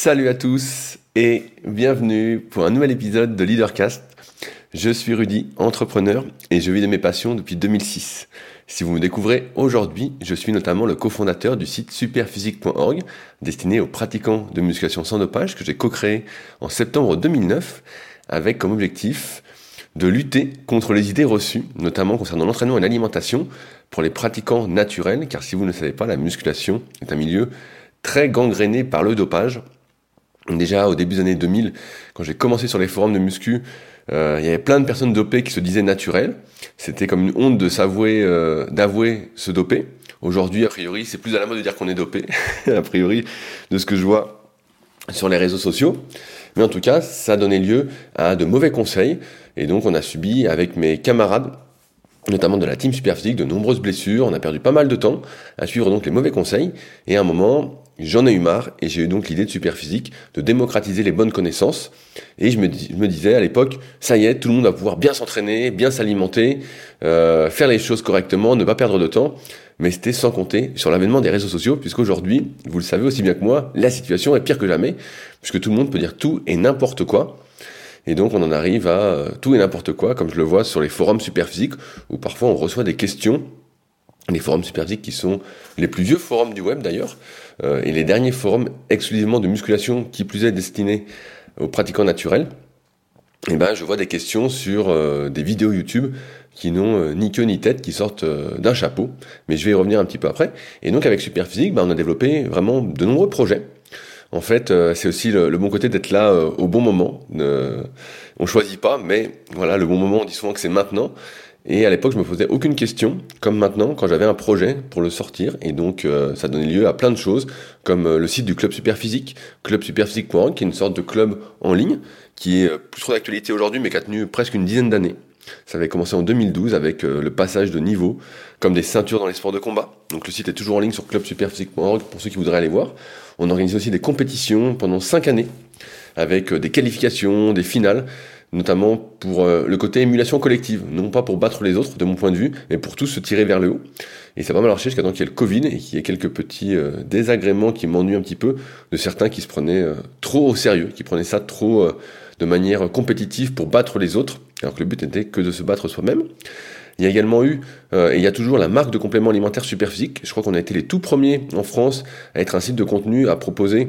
Salut à tous et bienvenue pour un nouvel épisode de Leadercast. Je suis Rudy, entrepreneur et je vis de mes passions depuis 2006. Si vous me découvrez aujourd'hui, je suis notamment le cofondateur du site superphysique.org destiné aux pratiquants de musculation sans dopage que j'ai co-créé en septembre 2009 avec comme objectif de lutter contre les idées reçues, notamment concernant l'entraînement et l'alimentation pour les pratiquants naturels, car si vous ne savez pas, la musculation est un milieu très gangréné par le dopage. Déjà au début des années 2000, quand j'ai commencé sur les forums de muscu, euh, il y avait plein de personnes dopées qui se disaient naturelles. C'était comme une honte de s'avouer, euh, d'avouer se doper. Aujourd'hui, a priori, c'est plus à la mode de dire qu'on est dopé, a priori, de ce que je vois sur les réseaux sociaux. Mais en tout cas, ça a donné lieu à de mauvais conseils. Et donc, on a subi avec mes camarades notamment de la team Superphysique, de nombreuses blessures, on a perdu pas mal de temps à suivre donc les mauvais conseils, et à un moment, J'en ai eu marre et j'ai eu donc l'idée de Superphysique de démocratiser les bonnes connaissances. Et je me, disais à l'époque, ça y est, tout le monde va pouvoir bien s'entraîner, bien s'alimenter, euh, faire les choses correctement, ne pas perdre de temps. Mais c'était sans compter sur l'avènement des réseaux sociaux, puisqu'aujourd'hui, vous le savez aussi bien que moi, la situation est pire que jamais, puisque tout le monde peut dire tout et n'importe quoi. Et donc on en arrive à euh, tout et n'importe quoi, comme je le vois sur les forums Superphysique, où parfois on reçoit des questions les forums Superphysique qui sont les plus vieux forums du web d'ailleurs, euh, et les derniers forums exclusivement de musculation qui plus est destinés aux pratiquants naturels, et eh ben je vois des questions sur euh, des vidéos YouTube qui n'ont euh, ni queue ni tête, qui sortent d'un chapeau, mais je vais y revenir un petit peu après. Et donc avec Superphysique, ben, on a développé vraiment de nombreux projets. En fait, c'est aussi le, bon côté d'être là au bon moment. on choisit pas, mais voilà, le bon moment, on dit souvent que c'est maintenant. Et à l'époque, je me posais aucune question, comme maintenant, quand j'avais un projet pour le sortir. Et donc, euh, ça donnait lieu à plein de choses, comme euh, le site du Club Superphysique, clubsuperphysique.org, qui est une sorte de club en ligne, qui est euh, plus trop d'actualité aujourd'hui, mais qui a tenu presque une dizaine d'années. Ça avait commencé en 2012 avec le passage de niveau, comme des ceintures dans les sports de combat. Donc le site est toujours en ligne sur clubsuperphysique.org pour ceux qui voudraient aller voir. On organise aussi des compétitions pendant 5 années, avec des qualifications, des finales notamment pour euh, le côté émulation collective, non pas pour battre les autres de mon point de vue, mais pour tous se tirer vers le haut. Et ça va mal marché jusqu'à temps qu'il y ait le Covid et qu'il y ait quelques petits euh, désagréments qui m'ennuient un petit peu de certains qui se prenaient euh, trop au sérieux, qui prenaient ça trop de manière compétitive pour battre les autres, alors que le but n'était que de se battre soi-même. Il y a également eu, et il y a toujours la marque de compléments alimentaires Superphysique. Je crois qu'on a été les tout premiers en France à être un site de contenu à proposer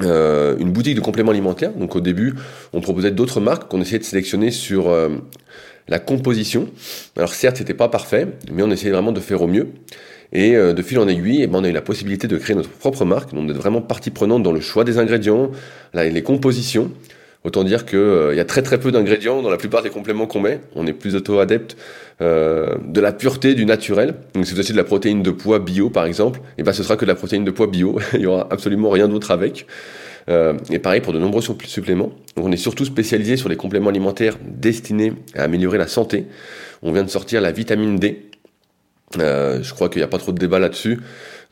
euh, une boutique de compléments alimentaires. Donc au début, on proposait d'autres marques qu'on essayait de sélectionner sur euh, la composition. Alors certes, c'était pas parfait, mais on essayait vraiment de faire au mieux. Et euh, de fil en aiguille, eh ben, on a eu la possibilité de créer notre propre marque, donc d'être vraiment partie prenante dans le choix des ingrédients, les compositions. Autant dire qu'il il y a très très peu d'ingrédients dans la plupart des compléments qu'on met. On est plus auto-adepte de la pureté, du naturel. Donc si vous achetez de la protéine de poids bio par exemple, et eh ben ce sera que de la protéine de poids bio. il y aura absolument rien d'autre avec. Euh, et pareil pour de nombreux suppléments. on est surtout spécialisé sur les compléments alimentaires destinés à améliorer la santé. On vient de sortir la vitamine D. Euh, je crois qu'il n'y a pas trop de débat là-dessus.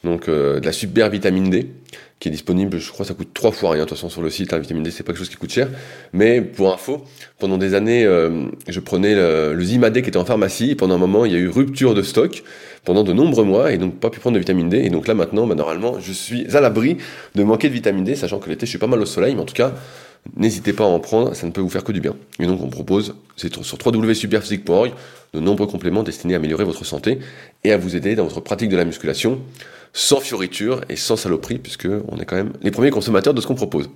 Donc euh, de la super vitamine D qui est disponible, je crois ça coûte trois fois rien de toute façon sur le site, la vitamine D c'est pas quelque chose qui coûte cher, mais pour info, pendant des années je prenais le, le Zimadé qui était en pharmacie, et pendant un moment il y a eu rupture de stock, pendant de nombreux mois et donc pas pu prendre de vitamine D. Et donc là maintenant, bah, normalement, je suis à l'abri de manquer de vitamine D, sachant que l'été je suis pas mal au soleil, mais en tout cas, n'hésitez pas à en prendre, ça ne peut vous faire que du bien. Et donc on propose, c'est sur www.superphysique.org, de nombreux compléments destinés à améliorer votre santé et à vous aider dans votre pratique de la musculation, sans fioriture et sans saloperie, puisque on est quand même les premiers consommateurs de ce qu'on propose.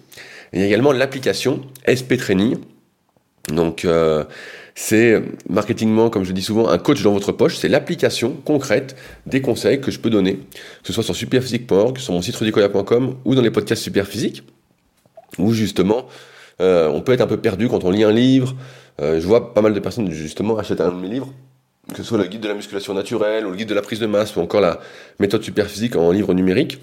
il y a également l'application SP Training. Donc euh, c'est marketingement, comme je dis souvent, un coach dans votre poche. C'est l'application concrète des conseils que je peux donner, que ce soit sur superphysique.org, sur mon site rudicoya.com ou dans les podcasts Superphysique, où justement, euh, on peut être un peu perdu quand on lit un livre. Euh, je vois pas mal de personnes justement acheter un de mes livres, que ce soit le guide de la musculation naturelle ou le guide de la prise de masse ou encore la méthode Superphysique en livre numérique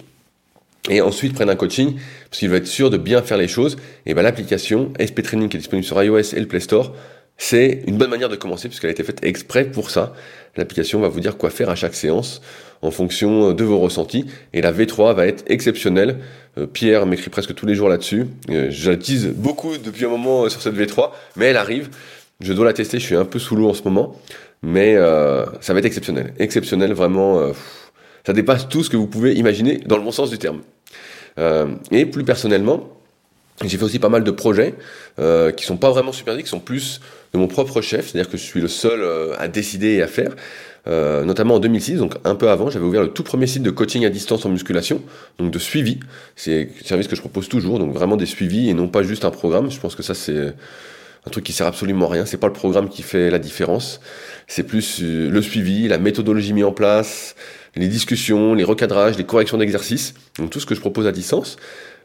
et ensuite prennent un coaching parce qu'il veut être sûr de bien faire les choses. Et ben l'application SP Training qui est disponible sur iOS et le Play Store c'est une bonne manière de commencer puisqu'elle a été faite exprès pour ça. L'application va vous dire quoi faire à chaque séance en fonction de vos ressentis. Et la V3 va être exceptionnelle. Euh, Pierre m'écrit presque tous les jours là-dessus. Euh, je l'utilise beaucoup depuis un moment euh, sur cette V3, mais elle arrive. Je dois la tester, je suis un peu sous l'eau en ce moment. Mais ça va être exceptionnel. Exceptionnel, vraiment. ça dépasse tout ce que vous pouvez imaginer dans le bon sens du terme. et plus personnellement, j'ai fait aussi pas mal de projets euh, qui sont pas vraiment supervisés, qui sont plus de mon propre chef, c'est-à-dire que je suis le seul à décider et à faire. Euh, notamment en 2006, donc un peu avant, j'avais ouvert le tout premier site de coaching à distance en musculation, donc de suivi. C'est un service que je propose toujours, donc vraiment des suivis et non pas juste un programme. Je pense que ça c'est un truc qui sert absolument à rien. C'est pas le programme qui fait la différence. C'est plus euh, le suivi, la méthodologie mise en place, les discussions, les recadrages, les corrections d'exercices. Donc tout ce que je propose à distance.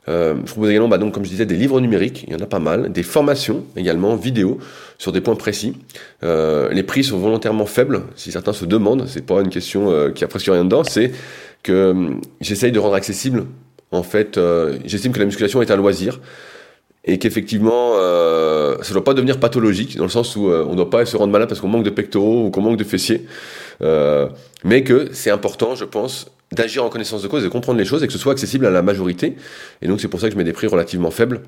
Euh, je propose également, bah, donc, comme je disais, des livres numériques, il y en a pas mal, des formations également, vidéo, sur des points précis. Euh, les prix sont volontairement faibles, si certains se demandent, c'est pas une question euh, qui a presque rien dedans, c'est que euh, j'essaye de rendre accessible, en fait, euh, j'estime que la musculation est un loisir, et qu'effectivement, euh, ça ne doit pas devenir pathologique, dans le sens où on ne doit pas se rendre malade parce qu'on manque de pectoraux ou qu'on manque de fessiers, mais que c'est important, je pense, d'agir en connaissance de cause, de comprendre les choses et que ce soit accessible à la majorité. Et donc c'est pour ça que je mets des prix relativement faibles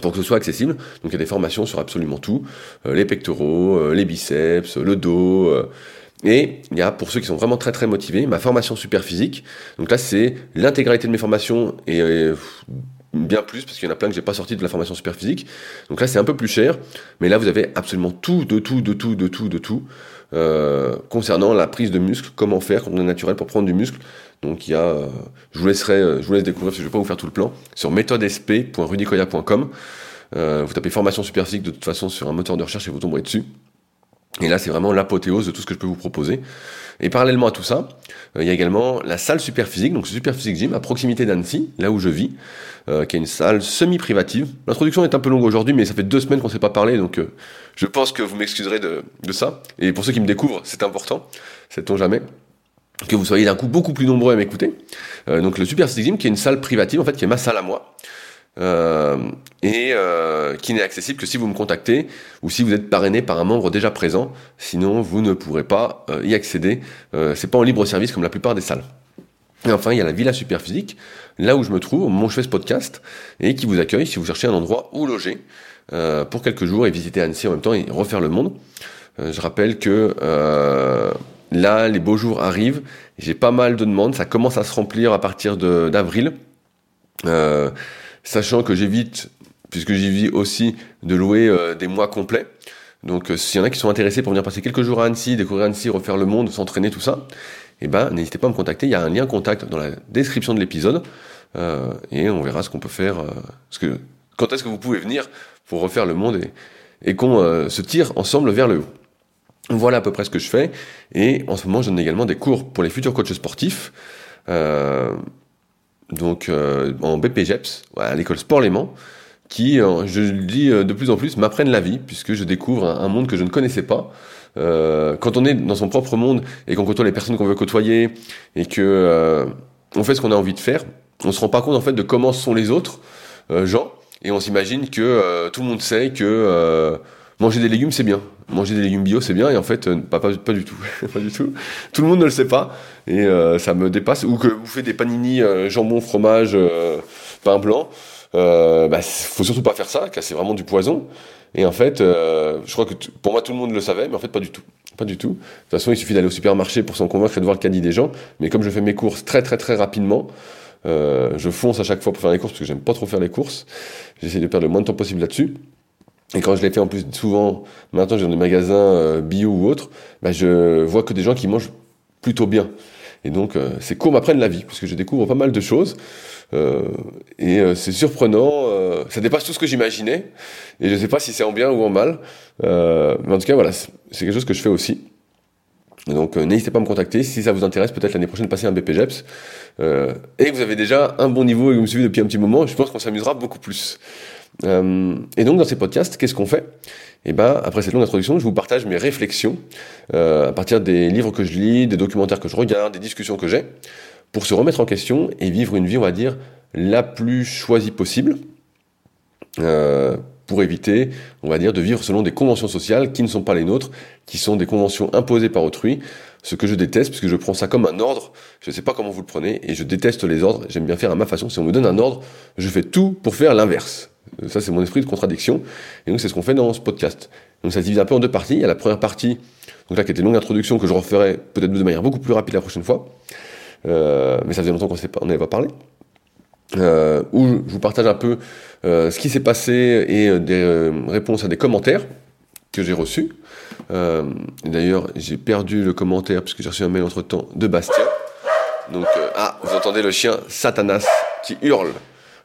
pour que ce soit accessible. Donc il y a des formations sur absolument tout, euh, les pectoraux, euh, les biceps, le dos. Euh, et il y a, pour ceux qui sont vraiment très très motivés, ma formation super physique. Donc là, c'est l'intégralité de mes formations et bien plus, parce qu'il y en a plein que j'ai pas sorti de la formation super physique. Donc là, c'est un peu plus cher. Mais là, vous avez absolument tout, de tout, de tout, de tout, de tout. Euh, concernant la prise de muscle, comment faire quand on est naturel pour prendre du muscle. Donc il y a, euh, je vous laisserai, euh, je vous laisse découvrir parce que je vais pas vous faire tout le plan sur méthodesp.rudicoya.com. vous tapez formation super physique de toute façon sur un moteur de recherche et vous tomberez dessus. Et là, c'est vraiment l'apothéose de tout ce que je peux vous proposer. Et parallèlement à tout ça, il y a également la salle Superphysique, donc Superphysique Gym à proximité d'Annecy, là où je vis, euh, qui est une salle semi-privative. L'introduction est un peu longue aujourd'hui, mais ça fait deux semaines qu'on ne s'est pas parlé, donc euh, je pense que vous m'excuserez de, ça. Et pour ceux qui me découvrent, c'est important, sait-on jamais que vous soyez d'un coup beaucoup plus nombreux à m'écouter. Euh, donc le Superphysique Gym, qui est une salle privative, en fait, qui est ma salle à moi. Euh, et euh, qui n'est accessible que si vous me contactez ou si vous êtes parrainé par un membre déjà présent. Sinon, vous ne pourrez pas euh, y accéder. c'est pas en libre service comme la plupart des salles. Et enfin, il y a la Villa Superphysique, là où je me trouve, où je fais ce podcast, et qui vous accueille si vous cherchez un endroit où loger pour quelques jours et visiter Annecy en même temps et refaire le monde. je rappelle que là, les beaux jours arrivent. J'ai pas mal de demandes. Ça commence à se remplir à partir d'avril. Sachant que j'évite, puisque j'y vis aussi, de louer euh, des mois complets. Donc euh, s'il y en a qui sont intéressés pour venir passer quelques jours à Annecy, découvrir Annecy, refaire le monde, s'entraîner, tout ça, eh ben n'hésitez pas à me contacter. Il y a un lien contact dans la description de l'épisode euh, et on verra ce qu'on peut faire. quand est-ce que vous pouvez venir pour refaire le monde et, qu'on se tire ensemble vers le haut. Voilà à peu près ce que je fais. Et en ce moment, je donne également des cours pour les futurs coachs sportifs. Donc euh, en BPGEPS, à l'école Sport Léman, qui, euh, je le dis euh, de plus en plus, m'apprennent la vie, puisque je découvre un, monde que je ne connaissais pas. quand on est dans son propre monde et qu'on côtoie les personnes qu'on veut côtoyer et que on fait ce qu'on a envie de faire, on se rend pas compte en fait de comment sont les autres gens et on s'imagine que tout le monde sait que manger des légumes c'est bien, manger des légumes bio c'est bien et en fait pas, pas, pas, du tout, pas du tout. Tout le monde ne le sait pas et euh, ça me dépasse. Ou que vous faites des panini euh, jambon, fromage, euh, pain blanc. Euh, bah, faut surtout pas faire ça, car c'est vraiment du poison. Et en fait, je crois que pour moi tout le monde le savait, mais en fait pas du tout. Pas du tout. De toute façon, il suffit d'aller au supermarché pour s'en convaincre et de voir le caddie des gens. Mais comme je fais mes courses très très très rapidement, je fonce à chaque fois pour faire les courses parce que j'aime pas trop faire les courses. J'essaie de perdre le moins de temps possible là-dessus. Et quand je l'ai fait en plus souvent, maintenant j'ai dans des magasins bio ou autres, bah, je vois que des gens qui mangent plutôt bien. Et donc, euh, ces cours m'apprennent la vie, parce que je découvre pas mal de choses. Euh, et euh, c'est surprenant, euh, ça dépasse tout ce que j'imaginais. Et je sais pas si c'est en bien ou en mal. Euh, mais en tout cas, voilà, c'est quelque chose que je fais aussi. donc, n'hésitez pas à me contacter. Si ça vous intéresse, peut-être l'année prochaine, passer un BPGEPS. et que vous avez déjà un bon niveau et que vous me suivez depuis un petit moment, je pense qu'on s'amusera beaucoup plus. Et donc, dans ces podcasts, qu'est-ce qu'on fait? Et ben après cette longue introduction, je vous partage mes réflexions euh, à partir des livres que je lis, des documentaires que je regarde, des discussions que j'ai, pour se remettre en question et vivre une vie, on va dire, la plus choisie possible, euh, pour éviter, on va dire, de vivre selon des conventions sociales qui ne sont pas les nôtres, qui sont des conventions imposées par autrui, ce que je déteste, puisque je prends ça comme un ordre, je ne sais pas comment vous le prenez, et je déteste les ordres, j'aime bien faire à ma façon, si on me donne un ordre, je fais tout pour faire l'inverse. Ça, c'est mon esprit de contradiction. Et donc, c'est ce qu'on fait dans ce podcast. Donc, ça se divise un peu en deux parties. Il y a la première partie, donc là, qui était une longue introduction, que je referai peut-être de manière beaucoup plus rapide la prochaine fois. Euh, mais ça faisait longtemps qu'on n'avait pas parlé. euh, où je vous partage un peu euh, ce qui s'est passé et des réponses à des commentaires que j'ai reçus. D'ailleurs, j'ai perdu le commentaire puisque j'ai reçu un mail entre temps de Bastien. Donc, ah, vous entendez le chien Satanas qui hurle.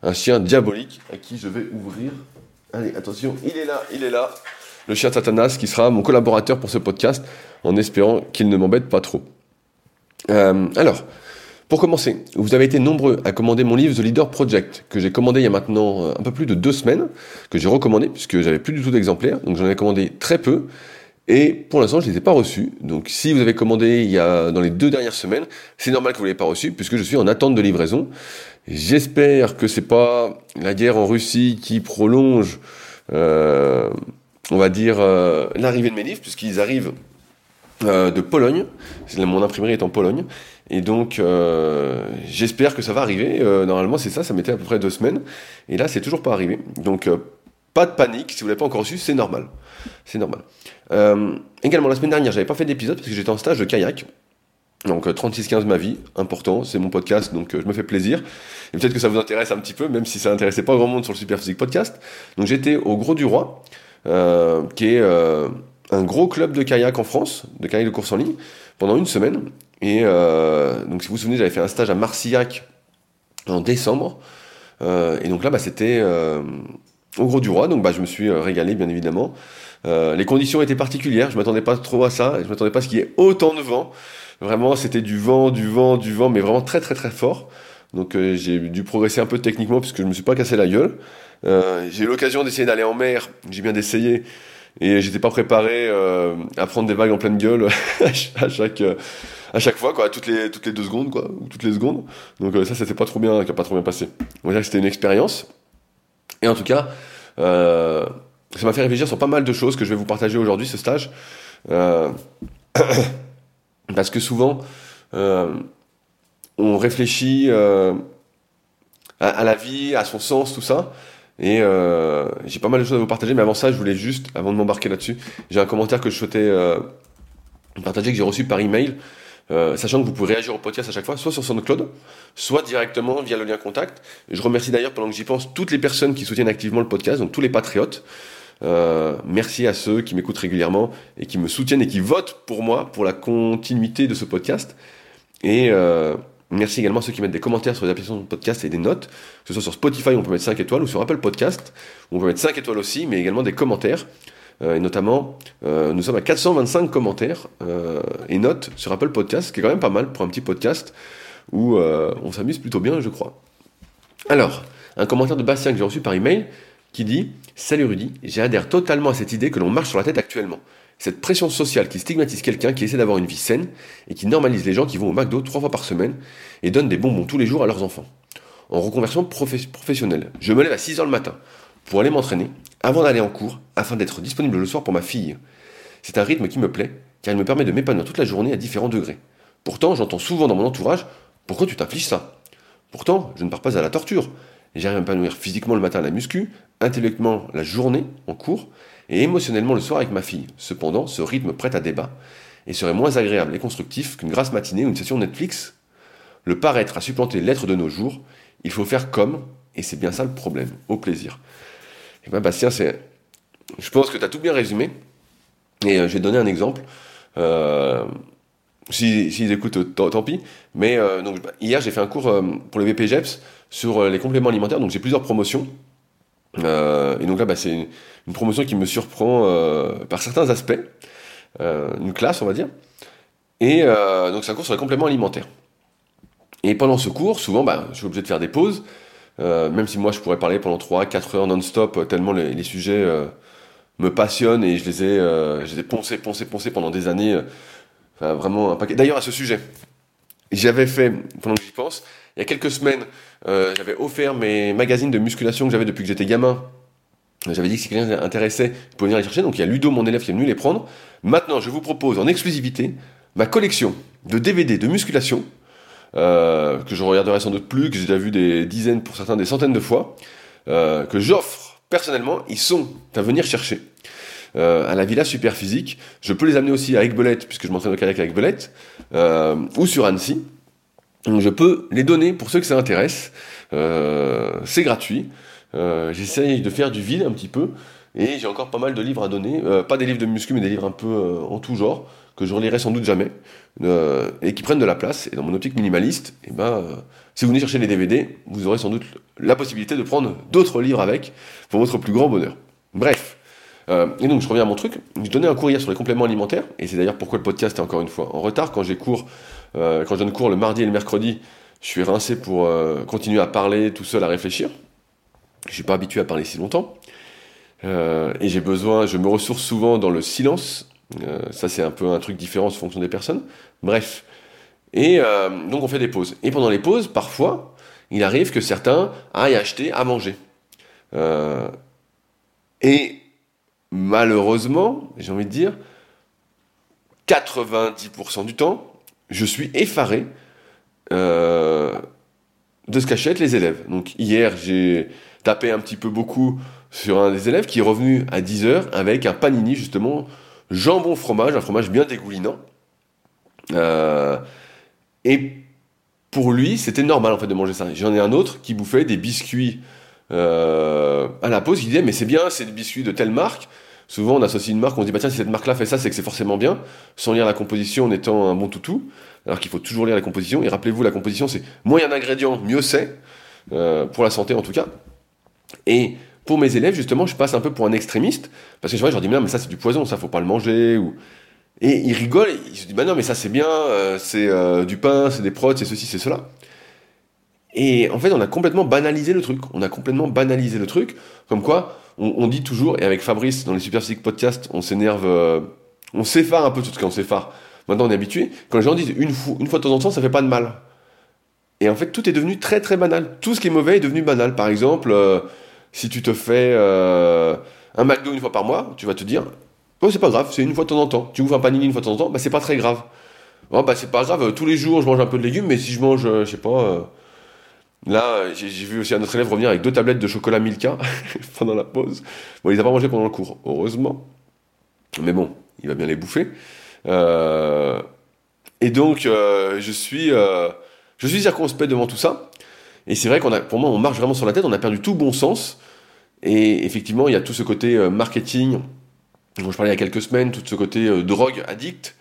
Un chien diabolique à qui je vais ouvrir. Allez, attention, il est là, il est là. Le chien Satanas qui sera mon collaborateur pour ce podcast en espérant qu'il ne m'embête pas trop. alors, pour commencer, vous avez été nombreux à commander mon livre The Leader Project, que j'ai commandé il y a maintenant euh, un peu plus de deux semaines, que j'ai recommandé, puisque j'avais plus du tout d'exemplaires, donc j'en ai commandé très peu, et pour l'instant je ne les ai pas reçus. Donc si vous avez commandé il y a dans les deux dernières semaines, c'est normal que vous ne l'ayez pas reçu, puisque je suis en attente de livraison. J'espère que c'est pas la guerre en Russie qui prolonge, euh, on va dire, euh, l'arrivée de mes livres, puisqu'ils arrivent de Pologne. Mon imprimerie est en Pologne. Et donc, euh, j'espère que ça va arriver. Euh, normalement, c'est ça, ça mettait à peu près deux semaines. Et là, c'est toujours pas arrivé. Donc, euh, pas de panique. Si vous l'avez pas encore reçu, c'est normal. C'est normal. également, la semaine dernière, j'avais pas fait d'épisode parce que j'étais en stage de kayak. Donc 36-15 ma vie, important, c'est mon podcast, donc je me fais plaisir. Et peut-être que ça vous intéresse un petit peu, même si ça n'intéressait pas grand monde sur le Super Physique Podcast. Donc j'étais au Gros du Roi, qui est un gros club de kayak en France, de kayak de course en ligne, pendant une semaine. Et euh, donc, si vous vous souvenez, j'avais fait un stage à Marcillac en décembre. Euh, et donc là, bah, c'était euh, au Gros du Roi. Donc, bah, je me suis régalé, bien évidemment. les conditions étaient particulières. Je m'attendais pas trop à ça. Je m'attendais pas à ce qu'il y ait autant de vent. Vraiment, c'était du vent, du vent, du vent, mais vraiment très, très, très fort. Donc, j'ai dû progresser un peu techniquement puisque je me suis pas cassé la gueule. j'ai eu l'occasion d'essayer d'aller en mer. J'ai bien d'essayer. Et j'étais pas préparé à prendre des vagues en pleine gueule à chaque à chaque fois, quoi, toutes les, toutes les deux secondes, quoi, ou toutes les secondes. Donc euh, ça, c'était pas trop bien, pas trop bien passé. On va dire que c'était une expérience. Et en tout cas, euh, ça m'a fait réfléchir sur pas mal de choses que je vais vous partager aujourd'hui, ce stage. Euh, parce que souvent, on réfléchit à, la vie, à son sens, tout ça. Et j'ai pas mal de choses à vous partager, mais avant ça, je voulais juste, avant de m'embarquer là-dessus, j'ai un commentaire que je souhaitais partager, que j'ai reçu par email. Euh, sachant que vous pouvez réagir au podcast à chaque fois, soit sur SoundCloud, soit directement via le lien contact. Je remercie d'ailleurs, pendant que j'y pense, toutes les personnes qui soutiennent activement le podcast, donc tous les patriotes. Euh, merci à ceux qui m'écoutent régulièrement et qui me soutiennent et qui votent pour moi, pour la continuité de ce podcast. Et euh, merci également à ceux qui mettent des commentaires sur les applications de podcast et des notes, que ce soit sur Spotify, on peut mettre 5 étoiles, ou sur Apple Podcast, on peut mettre 5 étoiles aussi, mais également des commentaires. Euh, et notamment, euh, nous sommes à 425 commentaires euh, et notes sur Apple Podcast, ce qui est quand même pas mal pour un petit podcast où on s'amuse plutôt bien, je crois. Alors, un commentaire de Bastien que j'ai reçu par email qui dit Salut Rudy, j'adhère totalement à cette idée que l'on marche sur la tête actuellement. Cette pression sociale qui stigmatise quelqu'un qui essaie d'avoir une vie saine et qui normalise les gens qui vont au McDo trois fois par semaine et donnent des bonbons tous les jours à leurs enfants. En reconversion professionnelle, je me lève à 6h le matin pour aller m'entraîner avant d'aller en cours afin d'être disponible le soir pour ma fille. C'est un rythme qui me plaît car il me permet de m'épanouir toute la journée à différents degrés. Pourtant, j'entends souvent dans mon entourage Pourquoi tu t'infliges ça? Pourtant, je ne pars pas à la torture. J'arrive à m'épanouir physiquement le matin à la muscu, intellectuellement la journée en cours et émotionnellement le soir avec ma fille. Cependant, ce rythme prête à débat et serait moins agréable et constructif qu'une grasse matinée ou une session Netflix. Le paraître a supplanté l'être de nos jours. Il faut faire comme, et c'est bien ça le problème. Au plaisir. Et ben Bastien, c'est, je pense que tu as tout bien résumé. Et euh, je vais donner un exemple. Euh, S'ils si, écoutent, tant, pis. Mais euh, donc, hier, j'ai fait un cours euh, pour le BPGEPS sur les compléments alimentaires. Donc, j'ai plusieurs promotions. et donc là, bah, c'est une, promotion qui me surprend par certains aspects. une classe, on va dire. Et donc, c'est un cours sur les compléments alimentaires. Et pendant ce cours, souvent, bah, je suis obligé de faire des pauses. Euh, même si moi je pourrais parler pendant 3-4 heures non-stop, euh, tellement les, sujets euh, me passionnent et je les ai, je les ai poncés, poncés, poncés pendant des années. Vraiment un paquet. D'ailleurs, à ce sujet, j'avais fait, pendant que j'y pense, il y a quelques semaines, j'avais offert mes magazines de musculation que j'avais depuis que j'étais gamin. J'avais dit que si quelqu'un s'intéressait, il pouvait venir les chercher. Donc il y a Ludo, mon élève, qui est venu les prendre. Maintenant, je vous propose en exclusivité ma collection de DVD de musculation euh, que je regarderai sans doute plus, que j'ai déjà vu des dizaines, pour certains des centaines de fois, euh, que j'offre personnellement, ils sont à venir chercher. Euh, à la Villa Super Physique. Je peux les amener aussi à Aiguebelette, puisque je m'entraîne au kayak à Aiguebelette, ou sur Annecy. Je peux les donner pour ceux que ça intéresse. c'est gratuit. J'essaye de faire du vide un petit peu. Et j'ai encore pas mal de livres à donner. pas des livres de muscu, mais des livres un peu en tout genre que je relirai sans doute jamais, euh, et qui prennent de la place. Et dans mon optique minimaliste, eh ben, euh, si vous venez chercher les DVD, vous aurez sans doute la possibilité de prendre d'autres livres avec, pour votre plus grand bonheur. Bref. Euh, et donc je reviens à mon truc, je donnais un cours hier sur les compléments alimentaires, et c'est d'ailleurs pourquoi le podcast est encore une fois en retard. Quand je donne cours le mardi et le mercredi, je suis rincé pour continuer à parler tout seul, à réfléchir. Je suis pas habitué à parler si longtemps. et j'ai besoin, je me ressource souvent dans le silence, ça, c'est un peu un truc différent en fonction des personnes. Bref. Et euh, donc, on fait des pauses. Et pendant les pauses, parfois, il arrive que certains aillent acheter à manger. Euh, et malheureusement, j'ai envie de dire, 90% du temps, je suis effaré de ce qu'achètent les élèves. Donc hier, j'ai tapé un petit peu beaucoup sur un des élèves qui est revenu à 10h avec un panini justement jambon fromage, un fromage bien dégoulinant. Euh, et pour lui, c'était normal en fait de manger ça. J'en ai un autre qui bouffait des biscuits euh, à la pause. Il disait mais c'est bien, c'est des biscuits de telle marque. Souvent on associe une marque, on se dit bah tiens si cette marque-là fait ça, c'est que c'est forcément bien, sans lire la composition en étant un bon toutou. Alors qu'il faut toujours lire la composition. Et rappelez-vous, la composition c'est moins il y a d'ingrédients, mieux c'est euh, pour la santé en tout cas. Et pour mes élèves, justement, je passe un peu pour un extrémiste, parce que je leur dis, mais non, mais ça c'est du poison, ça faut pas le manger. Et ils rigolent, ils se disent, bah non, mais ça c'est bien, euh, c'est euh, du pain, c'est des prods, c'est ceci, c'est cela. Et en fait, on a complètement banalisé le truc. On a complètement banalisé le truc. Comme quoi, on, dit toujours, et avec Fabrice, dans les Super Physique Podcast, on s'énerve, euh, on s'effare un peu tout ce qu'on s'effare. Maintenant, on est habitué. Quand les gens disent une fois de temps en temps, ça fait pas de mal. Et en fait, tout est devenu très très banal. Tout ce qui est mauvais est devenu banal. Par exemple, si tu te fais euh, un McDo une fois par mois, tu vas te dire, oh, c'est pas grave, c'est une fois de temps en temps. Tu ouvres un panini une fois de temps en temps, bah, c'est pas très grave. Oh, bah, c'est pas grave, tous les jours je mange un peu de légumes, mais si je mange, euh, je sais pas. Euh, là, j'ai vu aussi un autre élève revenir avec deux tablettes de chocolat Milka pendant la pause. Bon, il les a pas mangé pendant le cours, heureusement. Mais bon, il va bien les bouffer. et donc, je suis, je suis circonspect devant tout ça. Et c'est vrai qu'on a, pour moi, on marche vraiment sur la tête, on a perdu tout bon sens. Et effectivement, il y a tout ce côté euh, marketing, dont je parlais il y a quelques semaines, tout ce côté euh, drogue addict,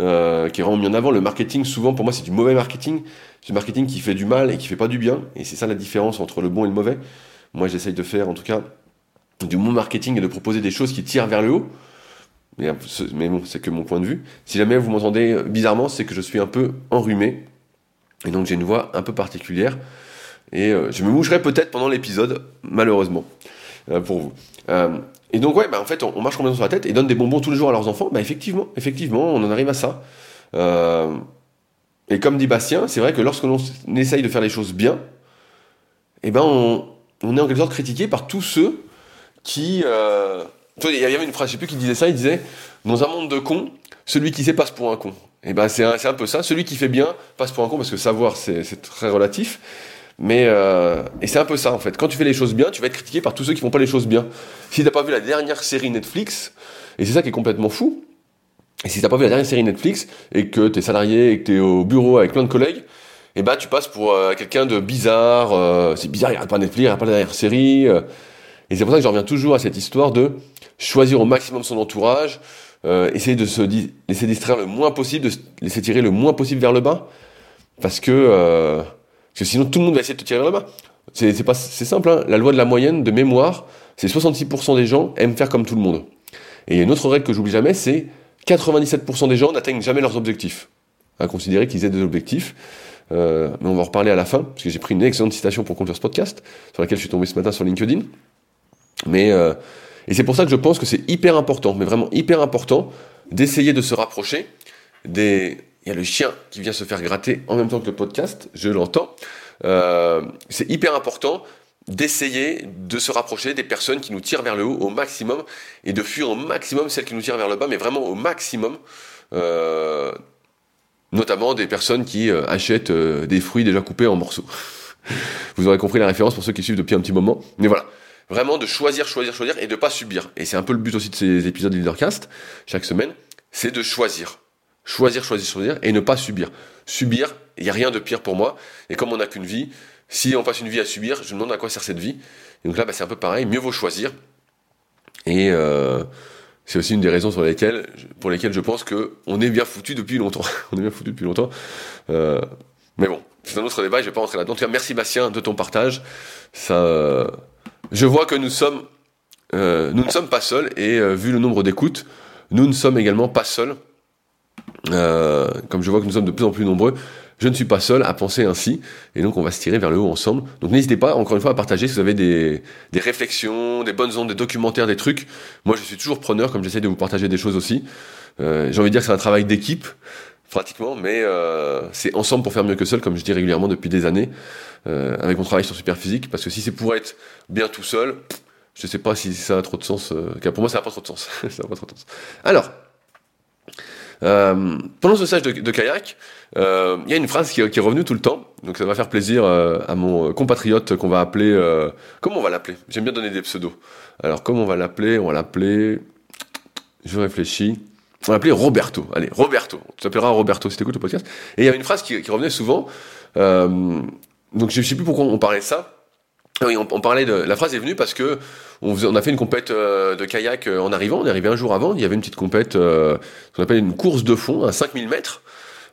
euh, qui est vraiment mis en avant. Le marketing, souvent, pour moi, c'est du mauvais marketing. C'est du marketing qui fait du mal et qui fait pas du bien. Et c'est ça la différence entre le bon et le mauvais. Moi, j'essaye de faire, en tout cas, du bon marketing et de proposer des choses qui tirent vers le haut. Mais, mais bon, c'est que mon point de vue. Si jamais vous m'entendez bizarrement, c'est que je suis un peu enrhumé. Et donc j'ai une voix un peu particulière. Et euh, je me moucherai peut-être pendant l'épisode, malheureusement, euh, pour vous. Euh, et donc, ouais, bah, en fait, on, marche complètement sur la tête et donne des bonbons tous les jours à leurs enfants. Bah, effectivement, effectivement, on en arrive à ça. et comme dit Bastien, c'est vrai que lorsque l'on essaye de faire les choses bien, eh ben, on, on, est en quelque sorte critiqué par tous ceux qui. il y avait une phrase, je sais plus qui disait ça, il disait Dans un monde de cons, celui qui sait passe pour un con. Et ben, c'est un, un, peu ça. Celui qui fait bien passe pour un con parce que savoir, c'est très relatif. Mais euh, et c'est un peu ça en fait. Quand tu fais les choses bien, tu vas être critiqué par tous ceux qui font pas les choses bien. Si t'as pas vu la dernière série Netflix, et c'est ça qui est complètement fou. Et si t'as pas vu la dernière série Netflix et que t'es salarié et que t'es au bureau avec plein de collègues, et eh ben tu passes pour euh, quelqu'un de bizarre. Euh, c'est bizarre, il regarde pas Netflix, il regarde pas la dernière série. et c'est pour ça que je reviens toujours à cette histoire de choisir au maximum son entourage, essayer de se laisser distraire le moins possible, de se laisser tirer le moins possible vers le bas, parce que parce que sinon, tout le monde va essayer de te tirer main. C'est pas, c'est simple, hein. la loi de la moyenne de mémoire, c'est 66% des gens aiment faire comme tout le monde. Et il y a une autre règle que j'oublie jamais, c'est 97% des gens n'atteignent jamais leurs objectifs. À considérer qu'ils aient des objectifs. Euh, mais on va en reparler à la fin, parce que j'ai pris une excellente citation pour conclure ce podcast, sur laquelle je suis tombé ce matin sur LinkedIn. Mais euh, et c'est pour ça que je pense que c'est hyper important, mais vraiment hyper important, d'essayer de se rapprocher des il y a le chien qui vient se faire gratter en même temps que le podcast, je l'entends. Euh, c'est hyper important d'essayer de se rapprocher des personnes qui nous tirent vers le haut au maximum et de fuir au maximum celles qui nous tirent vers le bas, mais vraiment au maximum. Euh, notamment des personnes qui euh, achètent des fruits déjà coupés en morceaux. Vous aurez compris la référence pour ceux qui suivent depuis un petit moment. Mais voilà, vraiment de choisir, choisir, choisir et de pas subir. Et c'est un peu le but aussi de ces épisodes de Leadercast chaque semaine, c'est de choisir. Choisir, choisir, choisir et ne pas subir. Subir, il n'y a rien de pire pour moi. Et comme on n'a qu'une vie, Si on passe une vie à subir, je me demande à quoi sert cette vie. Et donc là, bah, c'est un peu pareil, mieux vaut choisir. Et euh, c'est aussi une des raisons sur lesquelles, pour lesquelles je pense qu'on est bien foutu depuis longtemps. on est bien foutu depuis longtemps. Euh, mais bon, c'est un autre débat, je vais pas rentrer là-dedans. merci Bastien de ton partage. Ça, je vois que nous sommes, euh, nous ne sommes pas seuls et vu le nombre d'écoutes, nous ne sommes également pas seuls. Euh, comme je vois que nous sommes de plus en plus nombreux, je ne suis pas seul à penser ainsi, et donc on va se tirer vers le haut ensemble. Donc n'hésitez pas, encore une fois, à partager si vous avez des, des réflexions, des bonnes ondes, des documentaires, des trucs. Moi, je suis toujours preneur, comme j'essaie de vous partager des choses aussi. Euh, J'ai envie de dire que c'est un travail d'équipe, pratiquement, mais euh, c'est ensemble pour faire mieux que seul, comme je dis régulièrement depuis des années, euh, avec mon travail sur Superphysique, parce que si c'est pour être bien tout seul, je sais pas si ça a trop de sens. Euh, pour moi, ça n'a pas trop de sens. ça n'a pas trop de sens. Alors, euh, pendant ce stage de, kayak, euh, il y a une phrase qui, est revenue tout le temps, donc ça va faire plaisir euh, à mon compatriote qu'on va appeler... comment on va l'appeler? J'aime bien donner des pseudos. Alors comment on va l'appeler? On va l'appeler... Je réfléchis. On va l'appeler Roberto. Allez, Roberto. Tu t'appelleras Roberto si tu écoutes le podcast. Et il y avait une phrase qui, revenait souvent. donc je ne sais plus pourquoi on parlait de ça. Oui, on, parlait de la phrase est venue parce que on, a fait une compète euh, de kayak euh, en arrivant. On est arrivé un jour avant. Il y avait une petite compète, euh, qu'on appelle une course de fond à 5000 mètres.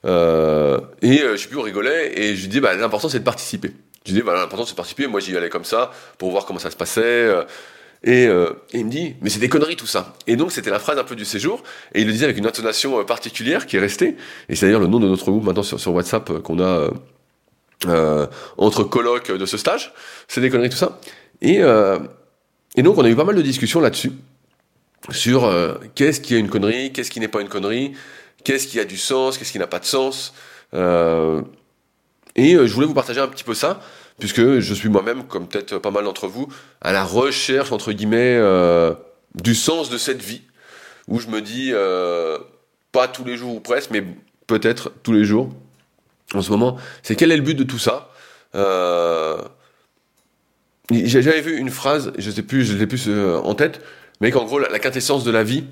Euh, et je sais plus, on rigolait et je dis bah l'important c'est de participer. Je lui dis bah l'important c'est de participer. Moi j'y allais comme ça pour voir comment ça se passait. Et, et, il me dit, mais c'est des conneries tout ça. Et donc c'était la phrase un peu du séjour, et il le disait avec une intonation particulière qui est restée. Et c'est d'ailleurs le nom de notre groupe maintenant sur, sur WhatsApp qu'on a euh, entre colloques de ce stage. C'est des conneries, tout ça. Et, euh, donc, on a eu pas mal de discussions là-dessus, sur euh, qu'est-ce qui est une connerie, qu'est-ce qui n'est pas une connerie, qu'est-ce qui a du sens, qu'est-ce qui n'a pas de sens. Et je voulais vous partager un petit peu ça, puisque je suis moi-même, comme peut-être pas mal d'entre vous, à la recherche, entre guillemets, du sens de cette vie, où je me dis, pas tous les jours ou presque, mais peut-être tous les jours, en ce moment, c'est quel est le but de tout ça? Euh, J'avais vu une phrase, je sais plus, je l'ai plus euh, en tête, mais qu'en gros, la, quintessence de la vie,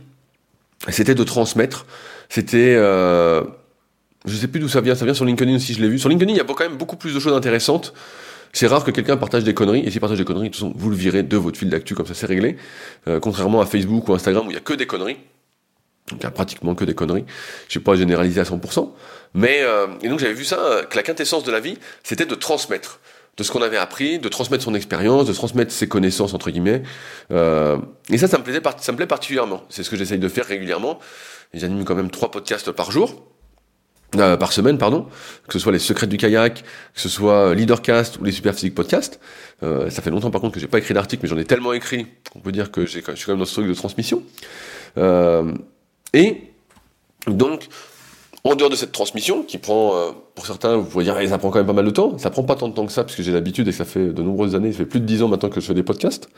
c'était de transmettre. C'était, euh, je sais plus d'où ça vient, ça vient sur LinkedIn aussi, je l'ai vu. Sur LinkedIn, il y a quand même beaucoup plus de choses intéressantes. C'est rare que quelqu'un partage des conneries, et s'il partage des conneries, de toute façon, vous le virez de votre fil d'actu, comme ça c'est réglé. Euh, contrairement à Facebook ou Instagram où il y a que des conneries. Donc il y a pratiquement que des conneries. Je ne vais pas généraliser à 100%. Mais, euh, et donc j'avais vu ça, euh, que la quintessence de la vie, c'était de transmettre. De ce qu'on avait appris, de transmettre son expérience, de transmettre ses connaissances, entre guillemets. Euh, et ça, ça me, plaisait, ça me plaît particulièrement. C'est ce que j'essaye de faire régulièrement. J'anime quand même trois podcasts par jour. Euh, par semaine, pardon, que ce soit les secrets du kayak, que ce soit Leadercast ou les Superphysique Podcast. Euh, ça fait longtemps par contre que j'ai pas écrit d'article, mais j'en ai tellement écrit qu'on peut dire que je suis quand même dans ce truc de transmission. Euh, et donc, en dehors de cette transmission, qui prend, euh, pour certains, vous pourriez dire, eh, ça prend quand même pas mal de temps. Ça prend pas tant de temps que ça, parce que j'ai l'habitude et que ça fait de nombreuses années, ça fait plus de dix ans maintenant que je fais des podcasts.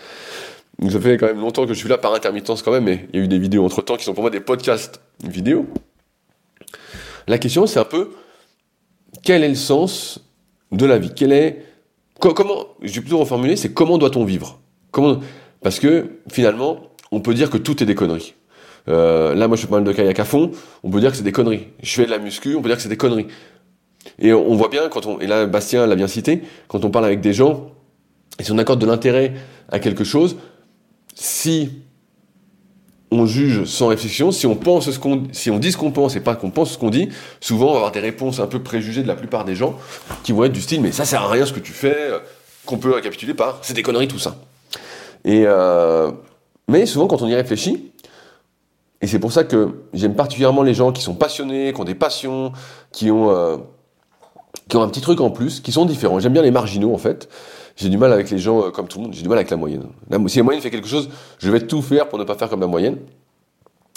Donc ça fait quand même longtemps que je suis là par intermittence quand même, mais il y a eu des vidéos entre temps qui sont pour moi des podcasts vidéo. La question, c'est un peu, quel est le sens de la vie? Quel est, comment, je vais plutôt reformuler, c'est comment doit-on vivre? Comment, parce que finalement, on peut dire que tout est des conneries. Euh, là, moi, je fais pas mal de kayak à fond. On peut dire que c'est des conneries. Je fais de la muscu, on peut dire que c'est des conneries. Et on voit bien quand on, et là, Bastien l'a bien cité, quand on parle avec des gens, et si on accorde de l'intérêt à quelque chose, si on juge sans réflexion, si on pense ce qu'on, si on dit ce qu'on pense et pas qu'on pense ce qu'on dit, souvent on va avoir des réponses un peu préjugées de la plupart des gens qui vont être du style mais ça sert à rien ce que tu fais, qu'on peut récapituler par c'est des conneries tout ça. Et euh, mais souvent quand on y réfléchit, et c'est pour ça que j'aime particulièrement les gens qui sont passionnés, qui ont des passions, qui ont, euh, qui ont un petit truc en plus, qui sont différents. J'aime bien les marginaux en fait. J'ai du mal avec les gens euh, comme tout le monde, j'ai du mal avec la moyenne. si la moyenne fait quelque chose, je vais tout faire pour ne pas faire comme la moyenne.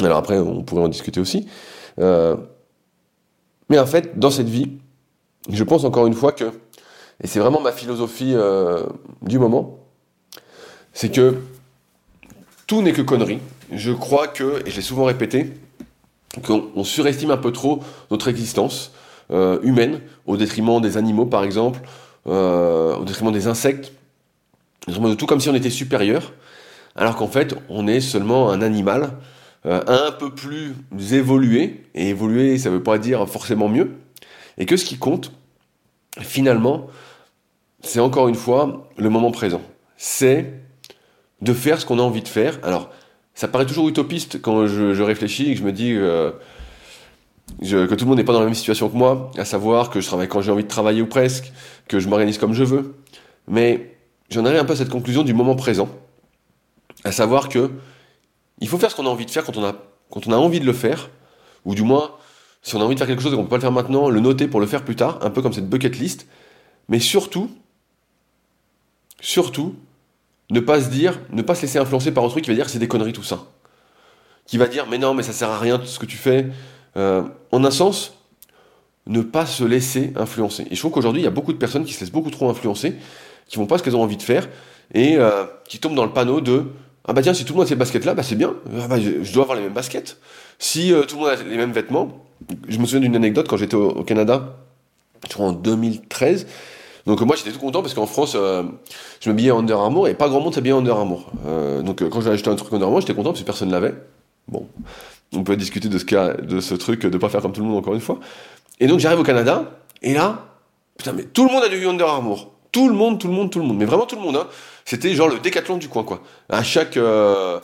Alors après, on pourrait en discuter aussi. Euh, mais en fait, dans cette vie, je pense encore une fois que, et c'est vraiment ma philosophie du moment, c'est que tout n'est que connerie je crois que, et je l'ai souvent répété, qu'on surestime un peu trop notre existence euh, humaine au détriment des animaux, par exemple, euh, au détriment des insectes, de tout comme si on était supérieur, alors qu'en fait, on est seulement un animal euh, un peu plus évolué, et évolué, ça ne veut pas dire forcément mieux, et que ce qui compte, finalement, c'est encore une fois le moment présent. C'est de faire ce qu'on a envie de faire. Alors, ça paraît toujours utopiste quand je, réfléchis et que je me dis euh, que tout le monde n'est pas dans la même situation que moi, à savoir que je travaille quand j'ai envie de travailler ou presque, que je m'organise comme je veux. Mais j'en arrive un peu à cette conclusion du moment présent, à savoir que il faut faire ce qu'on a envie de faire quand on a, quand on a envie de le faire, ou du moins, si on a envie de faire quelque chose et qu'on ne peut pas le faire maintenant, le noter pour le faire plus tard, un peu comme cette bucket list. Mais surtout, surtout, ne pas se dire, ne pas se laisser influencer par autrui qui va dire c'est des conneries tout ça. Qui va dire, mais non, mais ça sert à rien tout ce que tu fais. Euh, en un sens, ne pas se laisser influencer. Et je trouve qu'aujourd'hui, il y a beaucoup de personnes qui se laissent beaucoup trop influencer, qui vont pas ce qu'elles ont envie de faire, et euh, qui tombent dans le panneau de ah bah tiens, si tout le monde a ces baskets-là, bah c'est bien, ah bah, je, dois avoir les mêmes baskets. Si euh, tout le monde a les mêmes vêtements, je me souviens d'une anecdote quand j'étais au, Canada, je crois en 2013. Donc moi j'étais tout content parce qu'en France, euh, je m'habillais en Under Armour et pas grand monde s'habillait en Under Armour. donc quand j'ai acheté un truc Under Armour, j'étais content parce que personne ne l'avait. Bon, on peut discuter de ce, cas, de ce truc de pas faire comme tout le monde encore une fois. Et donc j'arrive au Canada, et là, putain, mais tout le monde a du Under Armour. Tout le monde, tout le monde, tout le monde. Mais vraiment tout le monde, hein. C'était genre le décathlon du coin, quoi. À chaque, euh,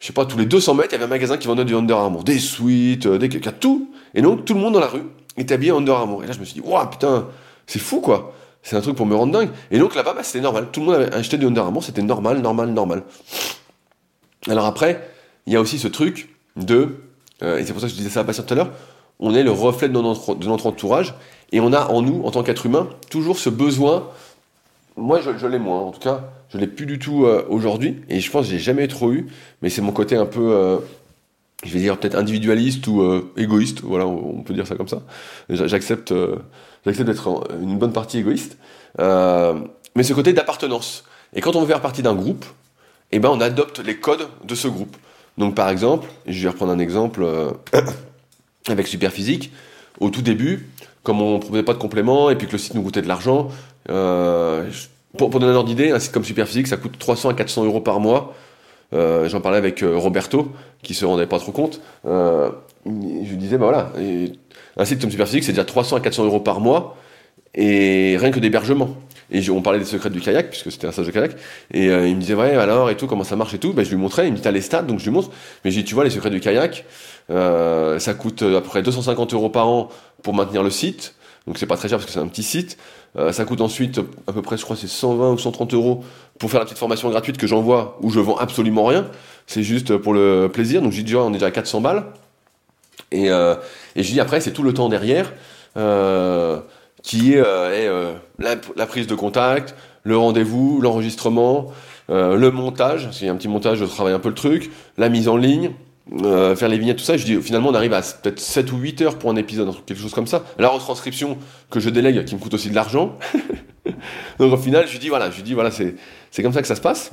je sais pas, tous les 200 mètres, il y avait un magasin qui vendait du Under Armour. Des suites, euh, des, tout. Et donc, tout le monde dans la rue était habillé Under Armour. Et là, je me suis dit, waouh, putain, c'est fou, quoi. C'est un truc pour me rendre dingue. Et donc, là-bas, bah, c'était normal. Tout le monde avait acheté du Under Armour, c'était normal, normal, normal. Alors après, il y a aussi ce truc de, euh, et c'est pour ça que je disais ça à Bastien tout à l'heure, on est le reflet de notre, entourage, et on a en nous, en tant qu'être humain, toujours ce besoin moi, je, l'ai moins. En tout cas, je l'ai plus du tout euh, aujourd'hui. Et je pense que j'ai jamais trop eu. Mais c'est mon côté un peu, euh, je vais dire peut-être individualiste ou égoïste. Voilà, on, peut dire ça comme ça. J'accepte, j'accepte d'être une bonne partie égoïste. mais ce côté d'appartenance. Et quand on veut faire partie d'un groupe, eh ben, on adopte les codes de ce groupe. Donc, par exemple, je vais reprendre un exemple avec Superphysique. Au tout début, comme on ne proposait pas de compléments et puis que le site nous coûtait de l'argent, euh, pour, donner un ordre d'idée, un site comme Superphysique, ça coûte 300 à 400 euros par mois. Euh, j'en parlais avec euh, Roberto, qui se rendait pas trop compte. je lui disais, bah voilà, un site comme Superphysique, c'est déjà 300 à 400 euros par mois, et rien que d'hébergement. Et on parlait des secrets du kayak, puisque c'était un stage de kayak. Et il me disait, ouais, alors, et tout, comment ça marche et tout. Ben, je lui montrais, il me dit, t'as les stats, donc je lui montre. Mais j'ai dit, tu vois, les secrets du kayak, ça coûte à peu près 250 euros par an pour maintenir le site. Donc c'est pas très cher parce que c'est un petit site. Euh, ça coûte ensuite à peu près, je crois, c'est 120 ou 130 euros pour faire la petite formation gratuite que j'envoie où je vends absolument rien. C'est juste pour le plaisir. Donc j'ai déjà, on est déjà à 400 balles. Et, euh, et je dis après, c'est tout le temps derrière euh, qui est, euh, la, prise de contact, le rendez-vous, l'enregistrement, le montage. C'est un petit montage, je travaille un peu le truc, la mise en ligne. Faire les vignettes, tout ça, je dis finalement on arrive à peut-être 7 ou 8 heures pour un épisode, quelque chose comme ça. La retranscription que je délègue qui me coûte aussi de l'argent. Donc au final, je dis voilà, je dis voilà, c'est, comme ça que ça se passe.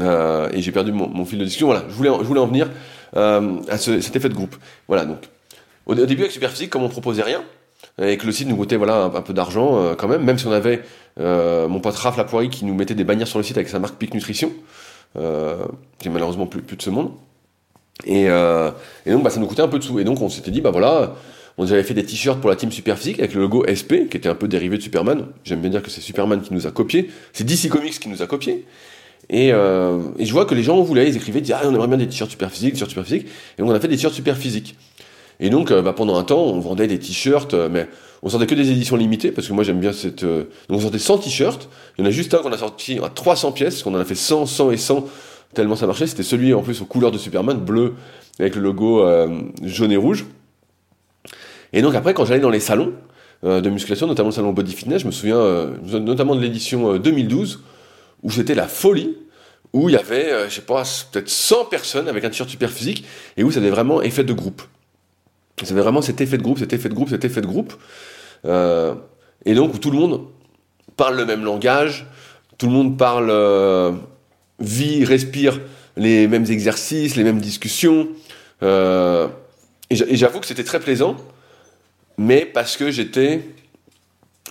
Et j'ai perdu mon, fil de discussion. Voilà, je voulais, je voulais en venir euh, à cet effet de groupe. Voilà, donc au, début avec Superphysique, comme on proposait rien, et que le site nous coûtait voilà un, peu d'argent quand même, même si on avait mon pote Raph Lapoirie qui nous mettait des bannières sur le site avec sa marque Pic Nutrition, qui est malheureusement plus, de ce monde. Et, euh, et donc, bah, ça nous coûtait un peu de sous. Et donc, on s'était dit, bah voilà, on avait fait des t-shirts pour la team Superphysique avec le logo SP, qui était un peu dérivé de Superman. J'aime bien dire que c'est Superman qui nous a copié. C'est DC Comics qui nous a copié. Et, euh, et je vois que les gens voulaient, ils écrivaient, ils disaient, ah, on aimerait bien des t-shirts Superphysique, t-shirts Superphysique. Et donc, on a fait des t-shirts Superphysique. Et donc, euh, bah, pendant un temps, on vendait des t-shirts, euh, mais on sortait que des éditions limitées, parce que moi j'aime bien cette... donc on sortait 100 t-shirts. Il y en a juste un qu'on a sorti à 300 pièces, qu'on en a fait 100, 100 et 100 tellement ça marchait. C'était celui en plus aux couleurs de Superman, bleu, avec le logo jaune et rouge. Et donc après, quand j'allais dans les salons de musculation, notamment le salon Body Fitness, je me souviens notamment de l'édition 2012, où c'était la folie, où il y avait, je sais pas, peut-être 100 personnes avec un t-shirt super physique, et où ça avait vraiment effet de groupe. Ça avait vraiment cet effet de groupe, cet effet de groupe, cet effet de groupe. et donc où tout le monde parle le même langage, tout le monde parle vit, respire les mêmes exercices, les mêmes discussions. Euh, et j'avoue que c'était très plaisant, mais parce que j'étais,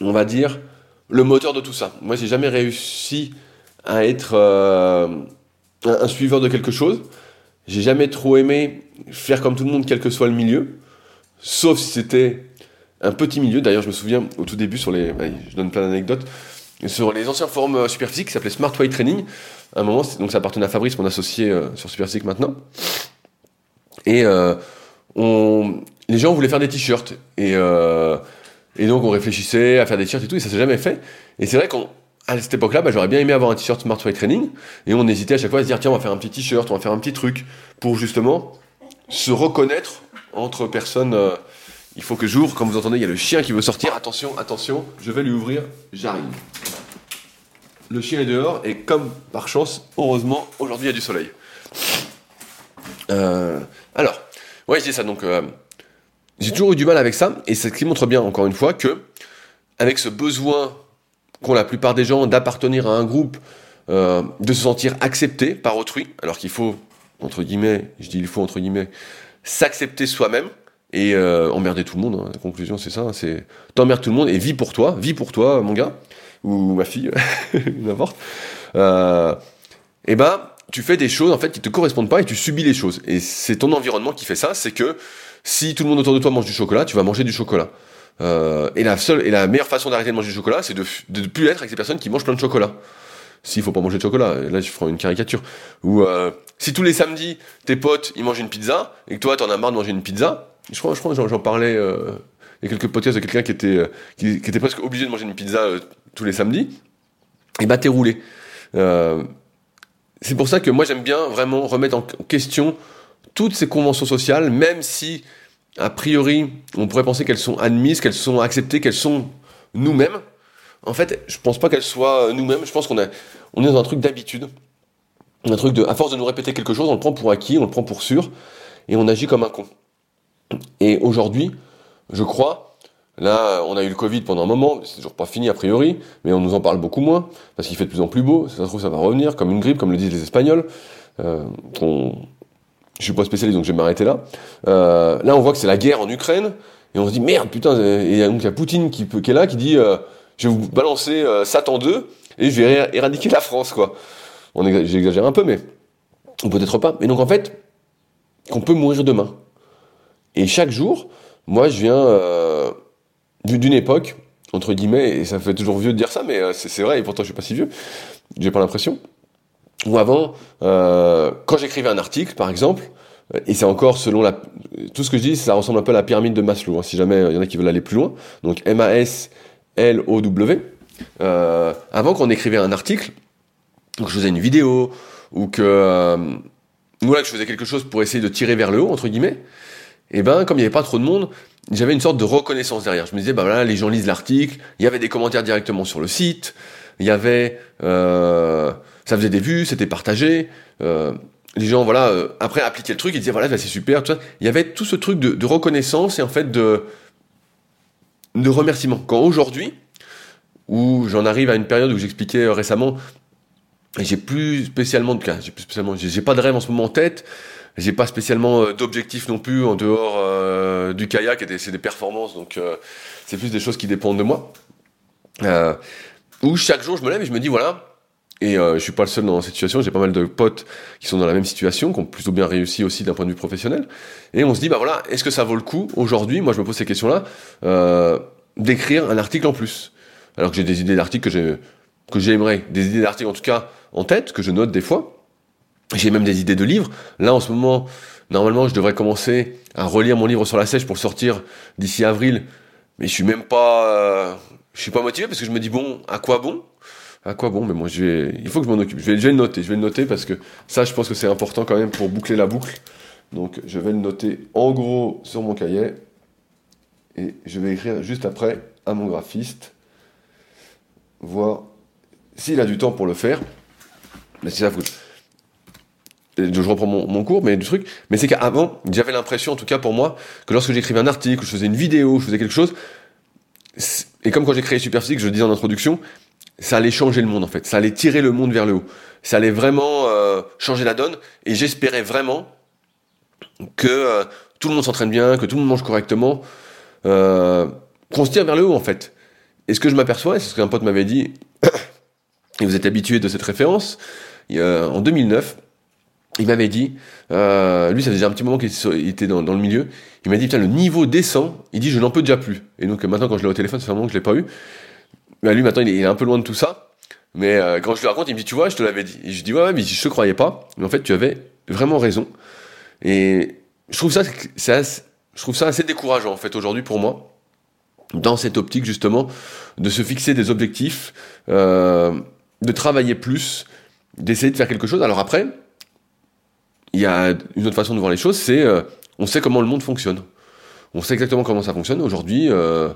on va dire, le moteur de tout ça. Moi, j'ai jamais réussi à être euh, un, suiveur de quelque chose. J'ai jamais trop aimé faire comme tout le monde, quel que soit le milieu, sauf si c'était un petit milieu. D'ailleurs, je me souviens au tout début sur les, je donne plein d'anecdotes sur les anciens forums Superphysique qui s'appelait Smart Weight Training. À un moment, donc ça appartenait à Fabrice, mon associé sur Superphysique maintenant. Et on, les gens voulaient faire des t-shirts. Et, et donc on réfléchissait à faire des t-shirts et tout, et ça s'est jamais fait. Et c'est vrai qu'à cette époque-là, bah, j'aurais bien aimé avoir un t-shirt Smart Weight Training, et on hésitait à chaque fois à se dire, tiens, on va faire un petit t-shirt, on va faire un petit truc, pour justement se reconnaître entre personnes. Euh, il faut que j'ouvre, comme vous entendez, il y a le chien qui veut sortir, attention, attention, je vais lui ouvrir, j'arrive. Le chien est dehors, et comme par chance, heureusement, aujourd'hui il y a du soleil. Euh, alors, ouais, je dis ça, donc... Euh, j'ai toujours eu du mal avec ça, et c'est ce qui montre bien, encore une fois, que avec ce besoin qu'ont la plupart des gens d'appartenir à un groupe, euh, de se sentir accepté par autrui, alors qu'il faut, entre guillemets, je dis il faut entre guillemets, s'accepter soi-même et euh, emmerder tout le monde. Hein. La conclusion, c'est ça, hein, c'est t'emmerdes tout le monde et vis pour toi, vis pour toi, mon gars ou ma fille, n'importe. Euh, et ben, tu fais des choses en fait qui te correspondent pas et tu subis les choses. Et c'est ton environnement qui fait ça, c'est que si tout le monde autour de toi mange du chocolat, tu vas manger du chocolat. Euh, et la seule et la meilleure façon d'arrêter de manger du chocolat, c'est de ne plus être avec ces personnes qui mangent plein de chocolat. S'il faut pas manger de chocolat, là je ferai une caricature. Ou euh, si tous les samedis tes potes ils mangent une pizza et que toi t'en as marre de manger une pizza, je crois, je crois j'en parlais. Euh, il y a quelques podcasts de quelqu'un qui était qui, était presque obligé de manger une pizza tous les samedis. Et bah t'es roulé. c'est pour ça que moi j'aime bien vraiment remettre en question toutes ces conventions sociales, même si, a priori, on pourrait penser qu'elles sont admises, qu'elles sont acceptées, qu'elles sont nous-mêmes, en fait, je pense pas qu'elles soient nous-mêmes, je pense qu'on on est dans un truc d'habitude. Un truc de, à force de nous répéter quelque chose, on le prend pour acquis, on le prend pour sûr, et on agit comme un con. Et aujourd'hui, je crois, là, on a eu le Covid pendant un moment, c'est toujours pas fini a priori, mais on nous en parle beaucoup moins, parce qu'il fait de plus en plus beau, ça se trouve ça va revenir, comme une grippe, comme le disent les Espagnols, euh, je suis pas spécialiste, donc je vais m'arrêter là. Euh, là, on voit que c'est la guerre en Ukraine, et on se dit merde, putain. Et donc il y a Poutine qui, qui est là, qui dit euh, je vais vous balancer euh, Satan 2 et je vais éradiquer la France, quoi. On j'exagère un peu, mais peut-être pas. Mais donc en fait, qu'on peut mourir demain. Et chaque jour, moi, je viens euh, d'une époque entre guillemets, et ça fait toujours vieux de dire ça, mais euh, c'est vrai, et pourtant je suis pas si vieux, j'ai pas l'impression, ou avant, euh, quand j'écrivais un article, par exemple, euh, et c'est encore selon la... Tout ce que je dis, ça ressemble un peu à la pyramide de Maslow, hein, si jamais il y en a qui veulent aller plus loin. Donc M-A-S-L-O-W. Euh, avant qu'on écrivait un article, donc je faisais une vidéo, ou que... Euh, voilà, que je faisais quelque chose pour essayer de tirer vers le haut, entre guillemets, et eh ben, comme il n'y avait pas trop de monde, j'avais une sorte de reconnaissance derrière. Je me disais, bah voilà, les gens lisent l'article, il y avait des commentaires directement sur le site, il y avait... Euh, ça faisait des vues, c'était partagé. Euh, les gens, voilà, euh, après appliquaient le truc, ils disaient voilà, c'est super, tout ça. Il y avait tout ce truc de, reconnaissance et en fait de, de remerciement. Quand aujourd'hui, où j'en arrive à une période où j'expliquais euh, récemment, j'ai plus spécialement de cas, j'ai plus spécialement, j'ai pas de rêve en ce moment en tête, j'ai pas spécialement d'objectifs non plus en dehors du kayak, et c'est des performances, donc c'est plus des choses qui dépendent de moi. où chaque jour je me lève et je me dis voilà, et euh, je suis pas le seul dans cette situation, j'ai pas mal de potes qui sont dans la même situation, qui ont plutôt bien réussi aussi d'un point de vue professionnel. Et on se dit, bah voilà, est-ce que ça vaut le coup aujourd'hui, moi je me pose ces questions-là, euh, d'écrire un article en plus Alors que j'ai des idées d'articles que que j'aimerais, des idées d'articles en tout cas en tête, que je note des fois. J'ai même des idées de livres. Là en ce moment, normalement je devrais commencer à relire mon livre sur la sèche pour le sortir d'ici avril, mais je suis même pas, euh, je suis pas motivé parce que je me dis bon, à quoi bon? À quoi bon Mais moi, je vais, il faut que je m'en occupe. Je vais, le noter. Je vais le noter parce que ça, je pense que c'est important quand même pour boucler la boucle. Donc, je vais le noter en gros sur mon cahier et je vais écrire juste après à mon graphiste, voir s'il a du temps pour le faire. Mais si ça vous... Je reprends mon, mon, cours, mais du truc. Mais c'est qu'avant, j'avais l'impression, en tout cas pour moi, que lorsque j'écrivais un article, je faisais une vidéo, je faisais quelque chose, et comme quand j'ai créé Superphysique, je le disais en introduction, ça allait changer le monde en fait, ça allait tirer le monde vers le haut, ça allait vraiment euh, changer la donne, et j'espérais vraiment que euh, tout le monde s'entraîne bien, que tout le monde mange correctement, euh, qu'on se tire vers le haut en fait. Et ce que je m'aperçois, c'est ce qu'un pote m'avait dit, et vous êtes habitué de cette référence, en 2009, il m'avait dit, lui ça faisait un petit moment qu'il était dans, dans, le milieu, il m'a dit, putain le niveau descend, il dit je n'en peux déjà plus. Et donc maintenant quand je l'ai au téléphone, c'est un moment que je l'ai pas eu, bah, lui maintenant il est, un peu loin de tout ça. Mais euh, quand je lui raconte, il me dit, tu vois, je te l'avais dit. Et je dis, ouais, mais je te croyais pas. Mais en fait, tu avais vraiment raison. Et je trouve ça, c'est je trouve ça assez décourageant, en fait, aujourd'hui pour moi, dans cette optique, justement, de se fixer des objectifs, euh, de travailler plus, d'essayer de faire quelque chose. Alors après, il y a une autre façon de voir les choses, c'est, euh, on sait comment le monde fonctionne. On sait exactement comment ça fonctionne. Aujourd'hui, euh,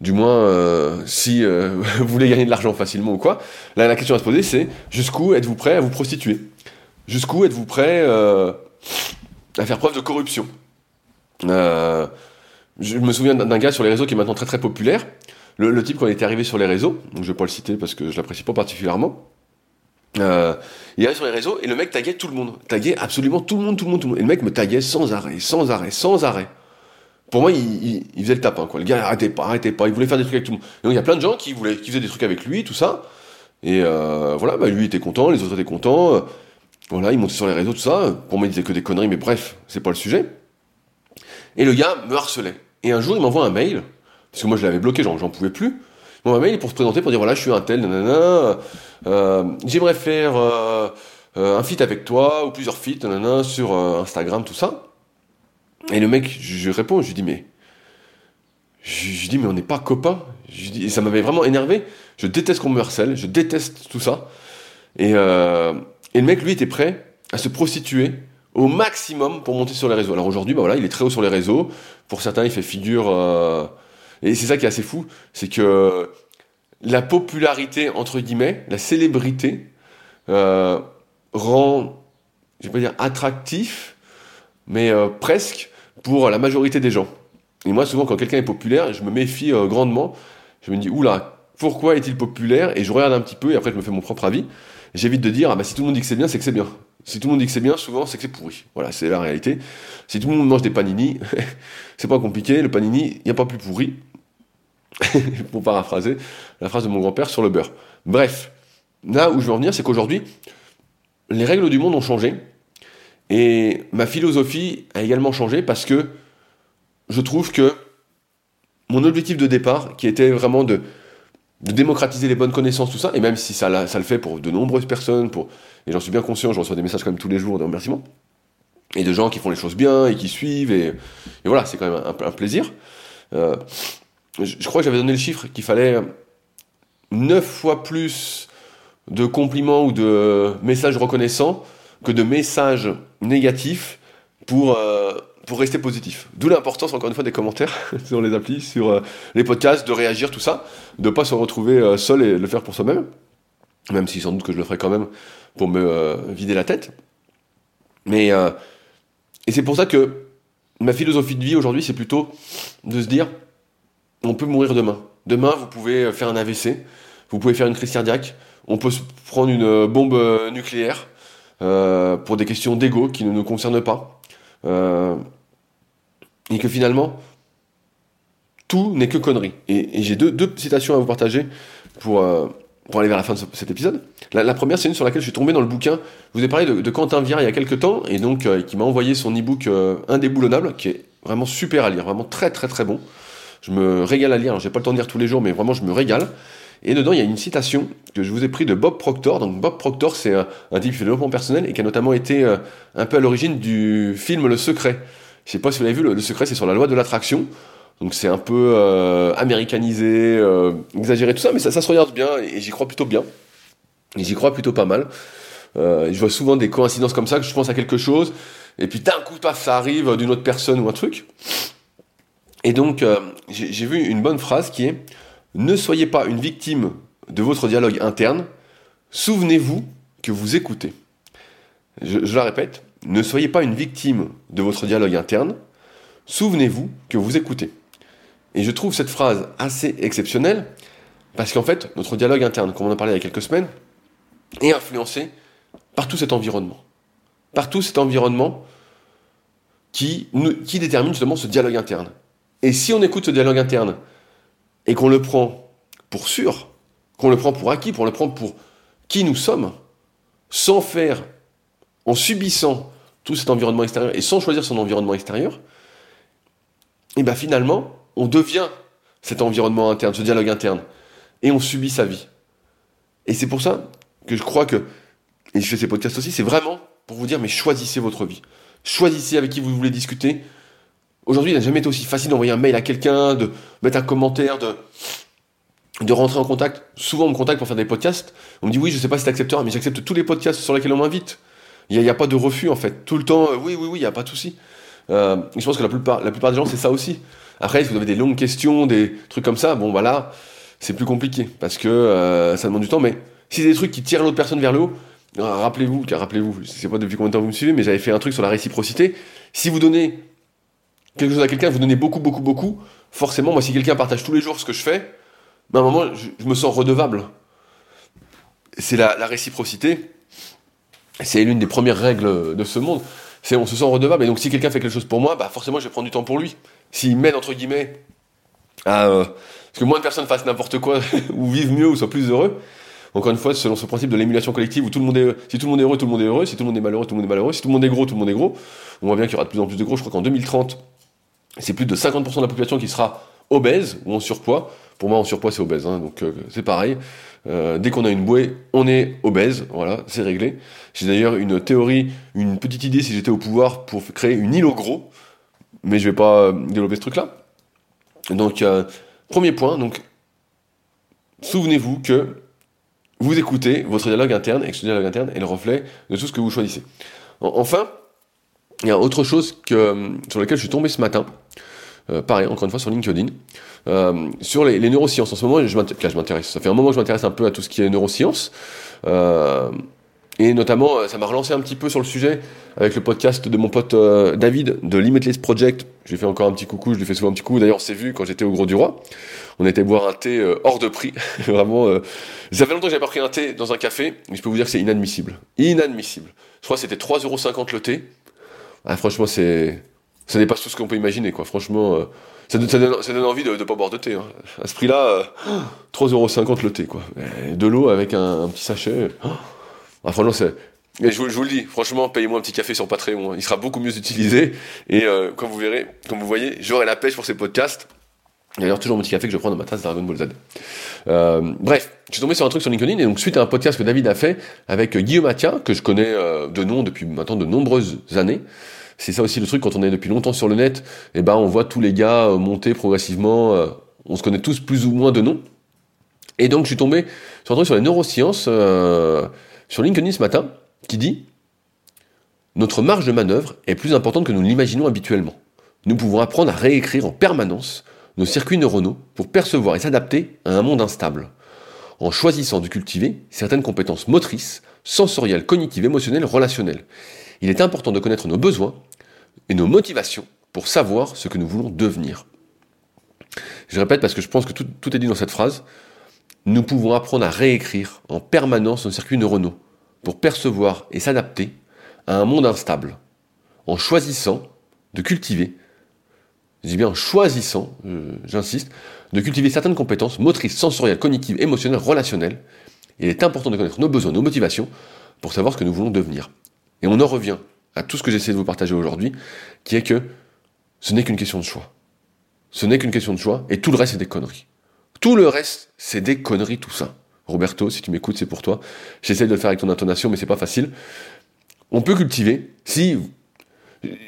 du moins, euh, si euh, vous voulez gagner de l'argent facilement ou quoi, là, la question à se poser, c'est jusqu'où êtes-vous prêt à vous prostituer? Jusqu'où êtes-vous prêt euh, à faire preuve de corruption? Je me souviens d'un gars sur les réseaux qui est maintenant très très populaire. Le, type, quand il était arrivé sur les réseaux, donc je vais pas le citer parce que je l'apprécie pas particulièrement, euh, il arrive sur les réseaux et le mec taguait tout le monde. Taguait absolument tout le monde, tout le monde, tout le monde. Et le mec me taguait sans arrêt, sans arrêt, sans arrêt pour moi, il, il, faisait le tapin, quoi. Le gars arrêtait pas, arrêtait pas, il voulait faire des trucs avec tout le monde. donc il y a plein de gens qui voulaient, qui faisaient des trucs avec lui, tout ça. Et euh, voilà, bah, lui était content, les autres étaient contents. Euh, voilà, il montait sur les réseaux, tout ça. Pour moi, il disait que des conneries, mais bref, c'est pas le sujet. Et le gars me harcelait. Et un jour, il m'envoie un mail, parce que moi, je l'avais bloqué, j'en, pouvais plus. Il m'envoie un mail pour se présenter, pour dire voilà, je suis un tel, nanana, euh, j'aimerais faire un feat avec toi, ou plusieurs feats, nanana, sur Instagram, tout ça. Et le mec, je, réponds, je lui dis, mais. Je, lui dis, mais on n'est pas copains. Je et ça m'avait vraiment énervé. Je déteste qu'on me harcèle, je déteste tout ça. Et, euh, et le mec, lui, était prêt à se prostituer au maximum pour monter sur les réseaux. Alors aujourd'hui, bah voilà, il est très haut sur les réseaux. Pour certains, il fait figure. Euh, et c'est ça qui est assez fou, c'est que la popularité entre guillemets, la célébrité euh, rend, je vais pas dire attractif, mais presque pour la majorité des gens. Et moi, souvent, quand quelqu'un est populaire, je me méfie euh, grandement. Je me dis, oula, pourquoi est-il populaire? Et je regarde un petit peu et après, je me fais mon propre avis. J'évite de dire, ah bah si tout le monde dit que c'est bien, c'est que c'est bien. Si tout le monde dit que c'est bien, souvent, c'est que c'est pourri. Voilà, c'est la réalité. Si tout le monde mange des panini, c'est pas compliqué. Le panini, il n'y a pas plus pourri. pour paraphraser la phrase de mon grand-père sur le beurre. Bref, là où je veux en venir, c'est qu'aujourd'hui, les règles du monde ont changé. Et ma philosophie a également changé parce que je trouve que mon objectif de départ, qui était vraiment de, démocratiser les bonnes connaissances, tout ça, et même si ça, le fait pour de nombreuses personnes, pour, et j'en suis bien conscient, je reçois des messages quand même tous les jours de remerciements, et de gens qui font les choses bien et qui suivent, et, voilà, c'est quand même un, plaisir. Euh, je, je, crois que j'avais donné le chiffre qu'il fallait 9 fois plus de compliments ou de messages reconnaissants que de messages négatifs pour, euh, pour rester positif. D'où l'importance, encore une fois, des commentaires sur les applis, sur euh, les podcasts, de réagir, tout ça, de pas se retrouver euh, seul et le faire pour soi-même, même si sans doute que je le ferai quand même pour me vider la tête. Mais, et c'est pour ça que ma philosophie de vie aujourd'hui, c'est plutôt de se dire, on peut mourir demain. Demain, vous pouvez faire un AVC, vous pouvez faire une crise cardiaque, on peut prendre une bombe nucléaire, pour des questions d'ego qui ne nous concernent pas. Euh, et que finalement, tout n'est que connerie. Et, j'ai deux, citations à vous partager pour, euh, pour aller vers la fin de cet épisode. La, première, c'est une sur laquelle je suis tombé dans le bouquin. Je vous ai parlé de, Quentin Viard il y a quelques temps, et donc qui m'a envoyé son e-book Indéboulonnable, qui est vraiment super à lire, vraiment très très très bon. Je me régale à lire, j'ai pas le temps de lire tous les jours, mais vraiment je me régale. Et dedans, il y a une citation que je vous ai pris de Bob Proctor. Donc Bob Proctor, c'est un, type de développement personnel et qui a notamment été euh, un peu à l'origine du film Le Secret. Je sais pas si vous l'avez vu, Le, Secret, c'est sur la loi de l'attraction. Donc c'est un peu euh, américanisé, euh, exagéré, tout ça, mais ça, ça se regarde bien et j'y crois plutôt bien. Et j'y crois plutôt pas mal. je vois souvent des coïncidences comme ça, que je pense à quelque chose, et puis d'un coup, paf, ça arrive d'une autre personne ou un truc. Et donc, j'ai vu une bonne phrase qui est ne soyez pas une victime de votre dialogue interne, souvenez-vous que vous écoutez. Je, la répète, ne soyez pas une victime de votre dialogue interne, souvenez-vous que vous écoutez. Et je trouve cette phrase assez exceptionnelle, parce qu'en fait, notre dialogue interne, comme on en a parlé il y a quelques semaines, est influencé par tout cet environnement. Par tout cet environnement qui, qui détermine justement ce dialogue interne. Et si on écoute ce dialogue interne et qu'on le prend pour sûr, qu'on le prend pour acquis, qu'on le prend pour qui nous sommes, sans faire, en subissant tout cet environnement extérieur et sans choisir son environnement extérieur, et bien finalement, on devient cet environnement interne, ce dialogue interne. et on subit sa vie. Et c'est pour ça que je crois que, et je fais ces podcasts aussi, c'est vraiment pour vous dire, mais choisissez votre vie. Choisissez avec qui vous voulez discuter. Aujourd'hui, il n'a jamais été aussi facile d'envoyer un mail à quelqu'un, de mettre un commentaire, de, de rentrer en contact. Souvent, on me contacte pour faire des podcasts. On me dit, oui, je sais pas si tu accepteras, mais j'accepte tous les podcasts sur lesquels on m'invite. Il n'y a, pas de refus, en fait. Tout le temps, euh, oui, oui, oui, il n'y a pas de souci. Euh, je pense que la plupart, la plupart des gens, c'est ça aussi. Après, si vous avez des longues questions, des trucs comme ça, bon, voilà, c'est plus compliqué parce que euh, ça demande du temps. Mais si c'est des trucs qui tirent l'autre personne vers le haut, rappelez-vous, rappelez-vous, je sais pas depuis combien de temps vous me suivez, mais j'avais fait un truc sur la réciprocité. Si vous donnez quelque chose à quelqu'un, vous donnez beaucoup, beaucoup, beaucoup, forcément, moi, si quelqu'un partage tous les jours ce que je fais, ben, à un moment, je, me sens redevable. C'est la, réciprocité. C'est l'une des premières règles de ce monde. C'est on se sent redevable. Et donc, si quelqu'un fait quelque chose pour moi, bah forcément, je vais prendre du temps pour lui. S'il m'aide, entre guillemets, à. Euh, que moins de personnes fassent n'importe quoi, ou vivent mieux, ou soient plus heureux. Encore une fois, selon ce principe de l'émulation collective, où si tout le monde est heureux, tout le monde est heureux, si tout le monde est malheureux, tout le monde est malheureux, si tout le monde est gros, tout le monde est gros. On voit bien qu'il y aura de plus en plus de gros. Je crois qu'en 2030, c'est plus de 50% de la population qui sera obèse ou en surpoids. Pour moi, en surpoids, c'est obèse, hein, donc euh, c'est pareil. Euh, dès qu'on a une bouée, on est obèse, voilà, c'est réglé. J'ai d'ailleurs une théorie, une petite idée si j'étais au pouvoir pour créer une île au gros, mais je vais pas euh, développer ce truc-là. Donc, premier point, donc, souvenez-vous que vous écoutez votre dialogue interne et que ce dialogue interne est le reflet de tout ce que vous choisissez. Enfin, il y a autre chose que, sur laquelle je suis tombé ce matin. Euh, pareil, encore une fois sur LinkedIn, euh, sur les, neurosciences. En ce moment, je m'intéresse. Ça fait un moment que je m'intéresse un peu à tout ce qui est neurosciences. Euh, et notamment, ça m'a relancé un petit peu sur le sujet avec le podcast de mon pote David de Limitless Project. J'ai fait encore un petit coucou, je lui fais souvent un petit coucou. D'ailleurs, on s'est vu quand j'étais au Gros du Roi. On était boire un thé hors de prix. Vraiment, ça fait longtemps que j'avais pas pris un thé dans un café, mais je peux vous dire que c'est inadmissible. Inadmissible. Je crois que c'était 3,50€ le thé. Ah, franchement, c'est ça dépasse tout ce qu'on peut imaginer, quoi. Franchement, euh, ça, donne, envie de ne pas boire de thé. Hein. À ce prix-là, 3,50€ euh, le thé, quoi. de l'eau avec un, petit sachet. Ah, franchement, c'est. Je, vous le dis, franchement, payez-moi un petit café sur Patreon. Hein. Il sera beaucoup mieux utilisé. Et euh, comme vous verrez, vous voyez, j'aurai la pêche pour ces podcasts. D'ailleurs, toujours mon petit café que je prends dans ma tasse Dragon Ball Z. bref, je suis tombé sur un truc sur LinkedIn et donc suite à un podcast que David a fait avec Guillaume Atia, que je connais de nom depuis maintenant de nombreuses années, c'est ça aussi le truc quand on est depuis longtemps sur le net, et eh ben on voit tous les gars euh, monter progressivement, euh, on se connaît tous plus ou moins de nom. Et donc je suis tombé sur un truc sur les neurosciences euh, sur LinkedIn ce matin qui dit notre marge de manœuvre est plus importante que nous l'imaginons habituellement. Nous pouvons apprendre à réécrire en permanence nos circuits neuronaux pour percevoir et s'adapter à un monde instable, en choisissant de cultiver certaines compétences motrices, sensorielles, cognitives, émotionnelles, relationnelles. Il est important de connaître nos besoins et nos motivations pour savoir ce que nous voulons devenir. Je répète parce que je pense que tout, est dit dans cette phrase. Nous pouvons apprendre à réécrire en permanence nos circuits neuronaux pour percevoir et s'adapter à un monde instable, en choisissant de cultiver, je dis bien en choisissant, euh, j'insiste, de cultiver certaines compétences motrices, sensorielles, cognitives, émotionnelles, relationnelles. Il est important de connaître nos besoins, nos motivations pour savoir ce que nous voulons devenir. Et on en revient à tout ce que j'essaie de vous partager aujourd'hui, qui est que ce n'est qu'une question de choix. Ce n'est qu'une question de choix, et tout le reste, c'est des conneries. Tout le reste, c'est des conneries, tout ça. Roberto, si tu m'écoutes, c'est pour toi. J'essaie de le faire avec ton intonation, mais c'est pas facile. On peut cultiver, si...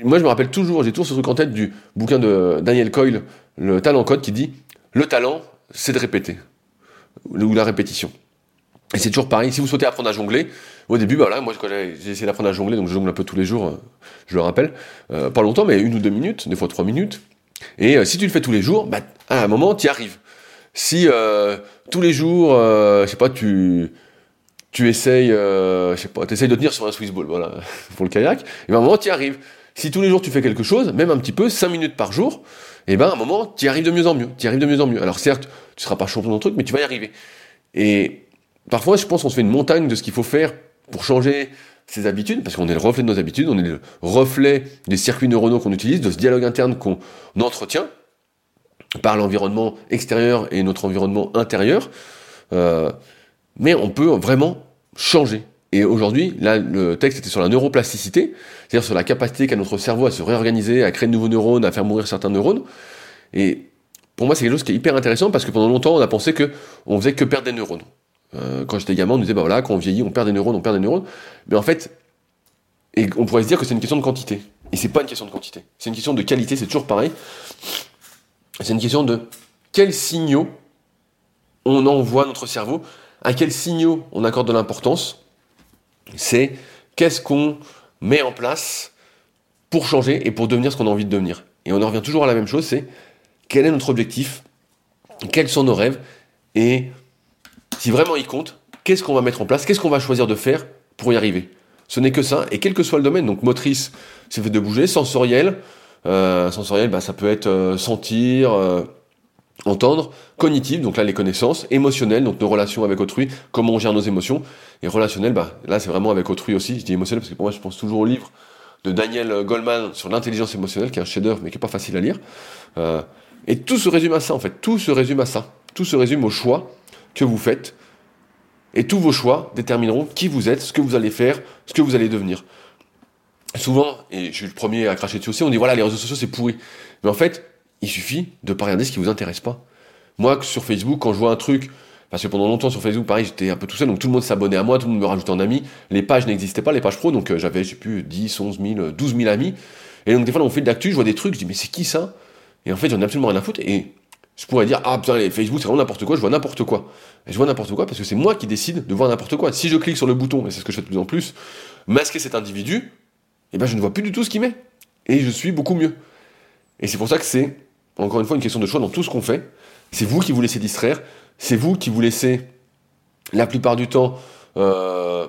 Moi, je me rappelle toujours, j'ai toujours ce truc en tête du bouquin de Daniel Coyle, Le talent code, qui dit « Le talent, c'est de répéter. » Ou la répétition. Et c'est toujours pareil, si vous souhaitez apprendre à jongler, au début, bah moi j'ai essayé d'apprendre à jongler, donc je jongle un peu tous les jours, euh, je le rappelle, euh, pas longtemps, mais une ou deux minutes, des fois trois minutes. Et euh, si tu le fais tous les jours, bah, à un moment, tu y arrives. Si tous les jours, je sais pas, tu tu essayes, je sais pas, essayes de tenir sur un Swiss ball, voilà, pour le kayak, et ben, à un moment, tu y arrives. Si tous les jours tu fais quelque chose, même un petit peu, cinq minutes par jour, et ben à un moment, tu y arrives de mieux en mieux, tu arrives de mieux en mieux. Alors certes, tu seras pas champion dans le truc, mais tu vas y arriver. Et parfois, je pense qu'on se fait une montagne de ce qu'il faut faire pour changer ses habitudes, parce qu'on est le reflet de nos habitudes, on est le reflet des circuits neuronaux qu'on utilise, de ce dialogue interne qu'on entretient par l'environnement extérieur et notre environnement intérieur. Euh, mais on peut vraiment changer. Et aujourd'hui, là, le texte était sur la neuroplasticité, c'est-à-dire sur la capacité qu'a notre cerveau à se réorganiser, à créer de nouveaux neurones, à faire mourir certains neurones. Et pour moi, c'est quelque chose qui est hyper intéressant parce que pendant longtemps, on a pensé que on faisait que perdre des neurones. Euh, quand j'étais gamin, on disait, bah voilà, quand on vieillit, on perd des neurones, on perd des neurones. Mais en fait, on pourrait se dire que c'est une question de quantité. Et c'est pas une question de quantité. C'est une question de qualité, c'est toujours pareil. C'est une question de quels signaux on envoie notre cerveau, à quels signaux on accorde de l'importance. C'est qu'est-ce qu'on met en place pour changer et pour devenir ce qu'on a envie de devenir. Et on en revient toujours à la même chose, c'est quel est notre objectif, quels sont nos rêves, et si vraiment il compte, qu'est-ce qu'on va mettre en place, qu'est-ce qu'on va choisir de faire pour y arriver. Ce n'est que ça, et quel que soit le domaine, donc motrice, c'est fait de bouger, sensoriel, euh, sensoriel, bah, ça peut être euh, sentir, euh, entendre, cognitif, donc là les connaissances, émotionnel, donc nos relations avec autrui, comment on gère nos émotions, et relationnel, bah, là c'est vraiment avec autrui aussi, je dis émotionnel parce que pour moi je pense toujours au livre de Daniel Goldman sur l'intelligence émotionnelle, qui est un chef-d'œuvre mais qui est pas facile à lire. Euh, et tout se résume à ça en fait, tout se résume à ça, tout se résume au choix que vous faites, et tous vos choix détermineront qui vous êtes, ce que vous allez faire, ce que vous allez devenir. Souvent, et je suis le premier à cracher dessus aussi, on dit voilà les réseaux sociaux c'est pourri. Mais en fait, il suffit de pas regarder ce qui vous intéresse pas. Moi, sur Facebook, quand je vois un truc, parce que pendant longtemps sur Facebook, pareil, j'étais un peu tout seul, donc tout le monde s'abonnait à moi, tout le monde me rajoutait en ami. Les pages n'existaient pas, les pages pro, donc euh, j'avais, je sais plus, 10, 11 000, 12 000 amis. Et donc des fois, on fait de l'actu, je vois des trucs, je dis mais c'est qui ça? Et en fait, j'en ai absolument rien à foutre. Et je pourrais dire ah putain, les Facebook, c'est vraiment n'importe quoi, je vois n'importe quoi. Et je vois n'importe quoi parce que c'est moi qui décide de voir n'importe quoi. Si je clique sur le bouton, et c'est ce que je fais de plus en plus, masquer cet individu, eh ben je ne vois plus du tout ce qu'il met. Et je suis beaucoup mieux. Et c'est pour ça que c'est encore une fois une question de choix dans tout ce qu'on fait. C'est vous qui vous laissez distraire, c'est vous qui vous laissez la plupart du temps euh,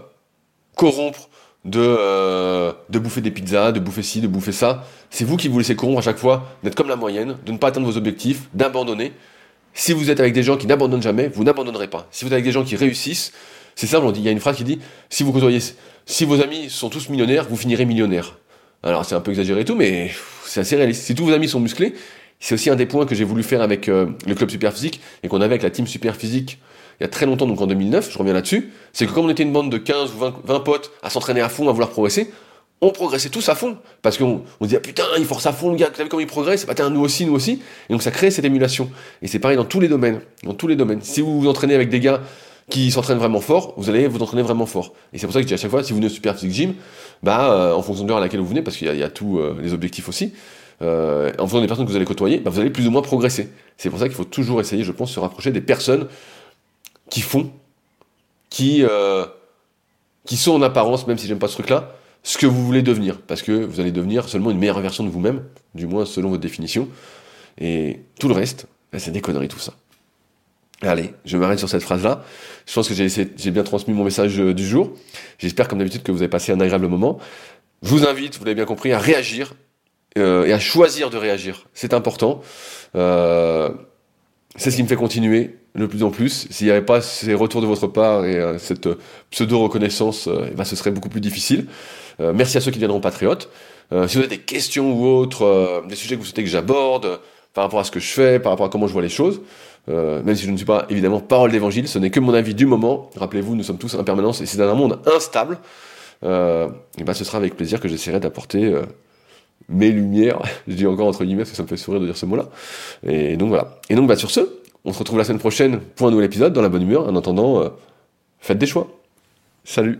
corrompre de, euh, de bouffer des pizzas, de bouffer ci, de bouffer ça. C'est vous qui vous laissez corrompre à chaque fois, d'être comme la moyenne, de ne pas atteindre vos objectifs, d'abandonner. Si vous êtes avec des gens qui n'abandonnent jamais, vous n'abandonnerez pas. Si vous êtes avec des gens qui réussissent, c'est simple, il y a une phrase qui dit, si vous si vos amis sont tous millionnaires, vous finirez millionnaire. Alors c'est un peu exagéré et tout, mais c'est assez réaliste. Si tous vos amis sont musclés, c'est aussi un des points que j'ai voulu faire avec euh, le club super physique et qu'on avait avec la team super physique il y a très longtemps, donc en 2009, je reviens là-dessus, c'est que comme on était une bande de 15 ou 20, potes à s'entraîner à fond, à vouloir progresser, on progressait tous à fond. Parce qu'on on disait, ah, putain, il force à fond le gars, tu vu comme il progresse, bah, nous aussi, nous aussi. Et donc ça crée cette émulation. Et c'est pareil dans tous les domaines. Dans tous les domaines. Si vous vous entraînez avec des gars qui s'entraînent vraiment fort, vous allez vous entraîner vraiment fort. Et c'est pour ça que je dis à chaque fois, si vous venez au Super Physique Gym, bah, euh, en fonction de l'heure à laquelle vous venez, parce qu'il y, a tous euh, les objectifs aussi, euh, en fonction des personnes que vous allez côtoyer, bah, vous allez plus ou moins progresser. C'est pour ça qu'il faut toujours essayer, je pense, de se rapprocher des personnes qui font qui, euh, qui sont en apparence, même si j'aime pas ce truc-là, ce que vous voulez devenir. Parce que vous allez devenir seulement une meilleure version de vous-même, du moins selon votre définition. Et tout le reste, ben, c'est des conneries tout ça. Allez, je m'arrête sur cette phrase-là. Je pense que j'ai bien transmis mon message euh, du jour. J'espère, comme d'habitude, que vous avez passé un agréable moment. Je vous invite, vous l'avez bien compris, à réagir euh, et à choisir de réagir. C'est important. Euh, c'est ce qui me fait continuer de plus en plus. S'il n'y avait pas ces retours de votre part et euh, cette pseudo-reconnaissance, eh ben, ce serait beaucoup plus difficile. merci à ceux qui viendront patriotes. si vous avez des questions ou autres, des sujets que vous souhaitez que j'aborde, par rapport à ce que je fais, par rapport à comment je vois les choses, même si je ne suis pas évidemment parole d'évangile, ce n'est que mon avis du moment. Rappelez-vous, nous sommes tous en permanence et c'est dans un monde instable. et ben, ce sera avec plaisir que j'essaierai d'apporter mes lumières. je dis encore entre guillemets parce que ça me fait sourire de dire ce mot-là. Et donc voilà. Et donc bah, sur ce, on se retrouve la semaine prochaine pour un nouvel épisode dans la bonne humeur. En attendant, euh, faites des choix. Salut